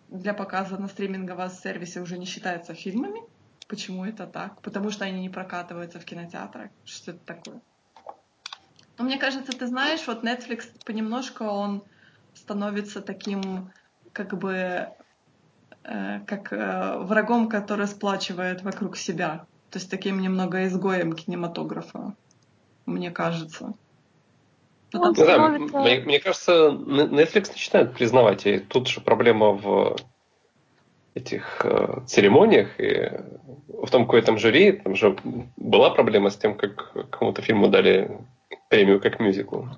для показа на стриминговом сервисе, уже не считаются фильмами? почему это так, потому что они не прокатываются в кинотеатрах, что это такое. Но мне кажется, ты знаешь, вот Netflix понемножку он становится таким, как бы, э, как э, врагом, который сплачивает вокруг себя. То есть таким немного изгоем кинематографа, мне кажется. Потому... Ну, да, мне, мне кажется, Netflix начинает признавать, и тут же проблема в этих э, церемониях и в том какой-то жюри, там же была проблема с тем, как кому-то фильму дали премию как мюзиклу,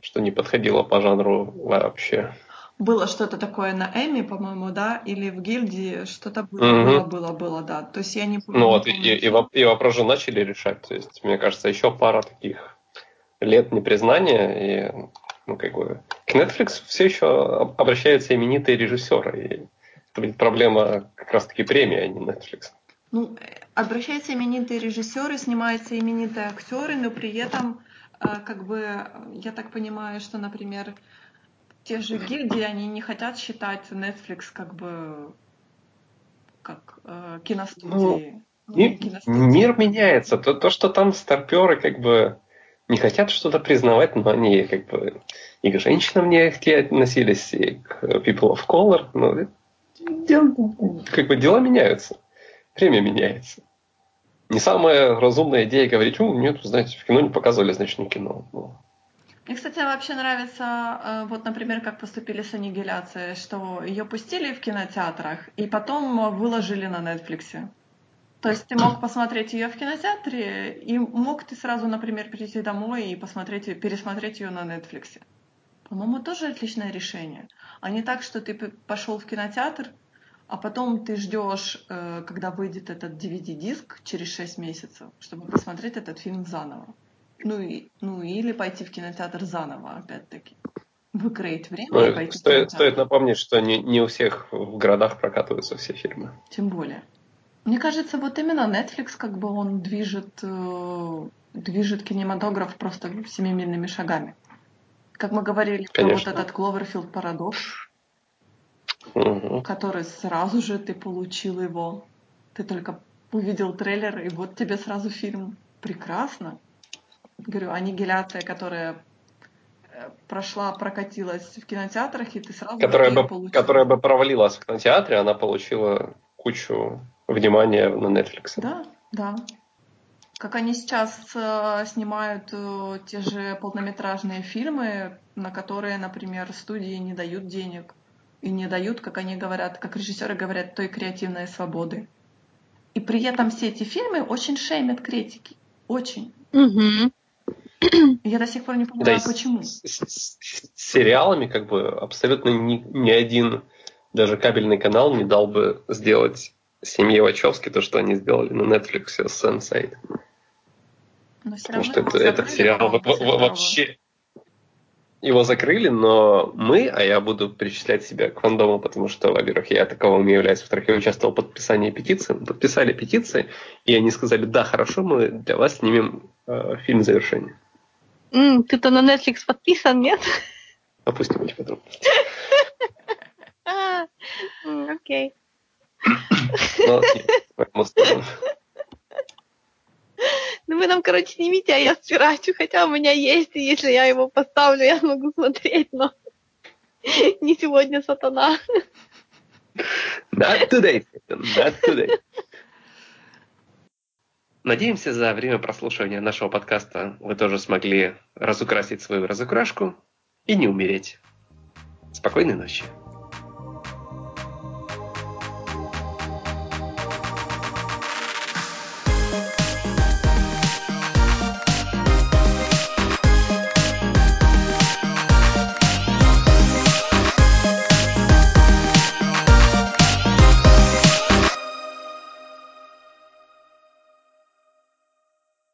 что не подходило по жанру вообще. Было что-то такое на Эми, по-моему, да, или в гильдии что-то было, mm-hmm. было, было, было, да. То есть я не помню. Ну вот, и, и, и вопрос же начали решать. То есть, мне кажется, еще пара таких лет непризнания, и ну, как бы, к Netflix все еще обращаются именитые режиссеры. И это будет проблема как раз-таки премии, а не Netflix. Ну, обращаются именитые режиссеры, снимаются именитые актеры, но при этом, э, как бы, я так понимаю, что, например, те же гильдии, они не хотят считать Netflix как бы как э, киностудии. Ну, ми- киностудии. Мир меняется. То, то, что там старперы как бы не хотят что-то признавать, но они как бы и к женщинам не относились, и к people of color. Но дел, как бы дела меняются. Время меняется. Не самая разумная идея говорить, ну, нет, знаете, в кино не показывали, значит, не кино. Ну. Мне, кстати, вообще нравится, э, вот, например, как поступили с аннигиляцией, что ее пустили в кинотеатрах и потом выложили на Netflix. То есть ты мог посмотреть ее в кинотеатре, и мог ты сразу, например, прийти домой и посмотреть, пересмотреть ее на Netflix. По-моему, тоже отличное решение. А не так, что ты пошел в кинотеатр, а потом ты ждешь, э, когда выйдет этот DVD-диск через 6 месяцев, чтобы посмотреть этот фильм заново. Ну, и, ну или пойти в кинотеатр заново, опять-таки. Выкроить время ну, и пойти стоит, в Стоит напомнить, что не, не у всех в городах прокатываются все фильмы. Тем более. Мне кажется, вот именно Netflix как бы он движет, э, движет кинематограф просто семимильными шагами. Как мы говорили Конечно. про вот этот Cloverfield парадокс, угу. который сразу же ты получил его. Ты только увидел трейлер, и вот тебе сразу фильм. Прекрасно. Говорю, аннигиляция, которая э, прошла, прокатилась в кинотеатрах, и ты сразу которая бы, получил. Которая бы провалилась в кинотеатре, она получила кучу внимания на Netflix. Да, да. Как они сейчас э, снимают э, те же полнометражные фильмы, на которые, например, студии не дают денег. И не дают, как они говорят, как режиссеры говорят, той креативной свободы. И при этом все эти фильмы очень шеймят критики. Очень. Угу. Я до сих пор не понимаю, да, почему. С, с, с сериалами как бы абсолютно ни, ни один даже кабельный канал не дал бы сделать семье Вачовски то, что они сделали на Netflix с Sense8. Потому что это, этот сериал вообще... Его закрыли, но мы, а я буду причислять себя к фандому, потому что, во-первых, я таковым не являюсь, во-вторых, я участвовал в подписании петиции. подписали петиции, и они сказали, да, хорошо, мы для вас снимем э, фильм завершения. Mm, ты-то на Netflix подписан, нет? Опустим эти подробности. Окей. Ну вы нам, короче, снимите, а я спирачу, хотя у меня есть, и если я его поставлю, я могу смотреть, но не сегодня, сатана. Not today, not today. Надеемся, за время прослушивания нашего подкаста вы тоже смогли разукрасить свою разукрашку и не умереть. Спокойной ночи.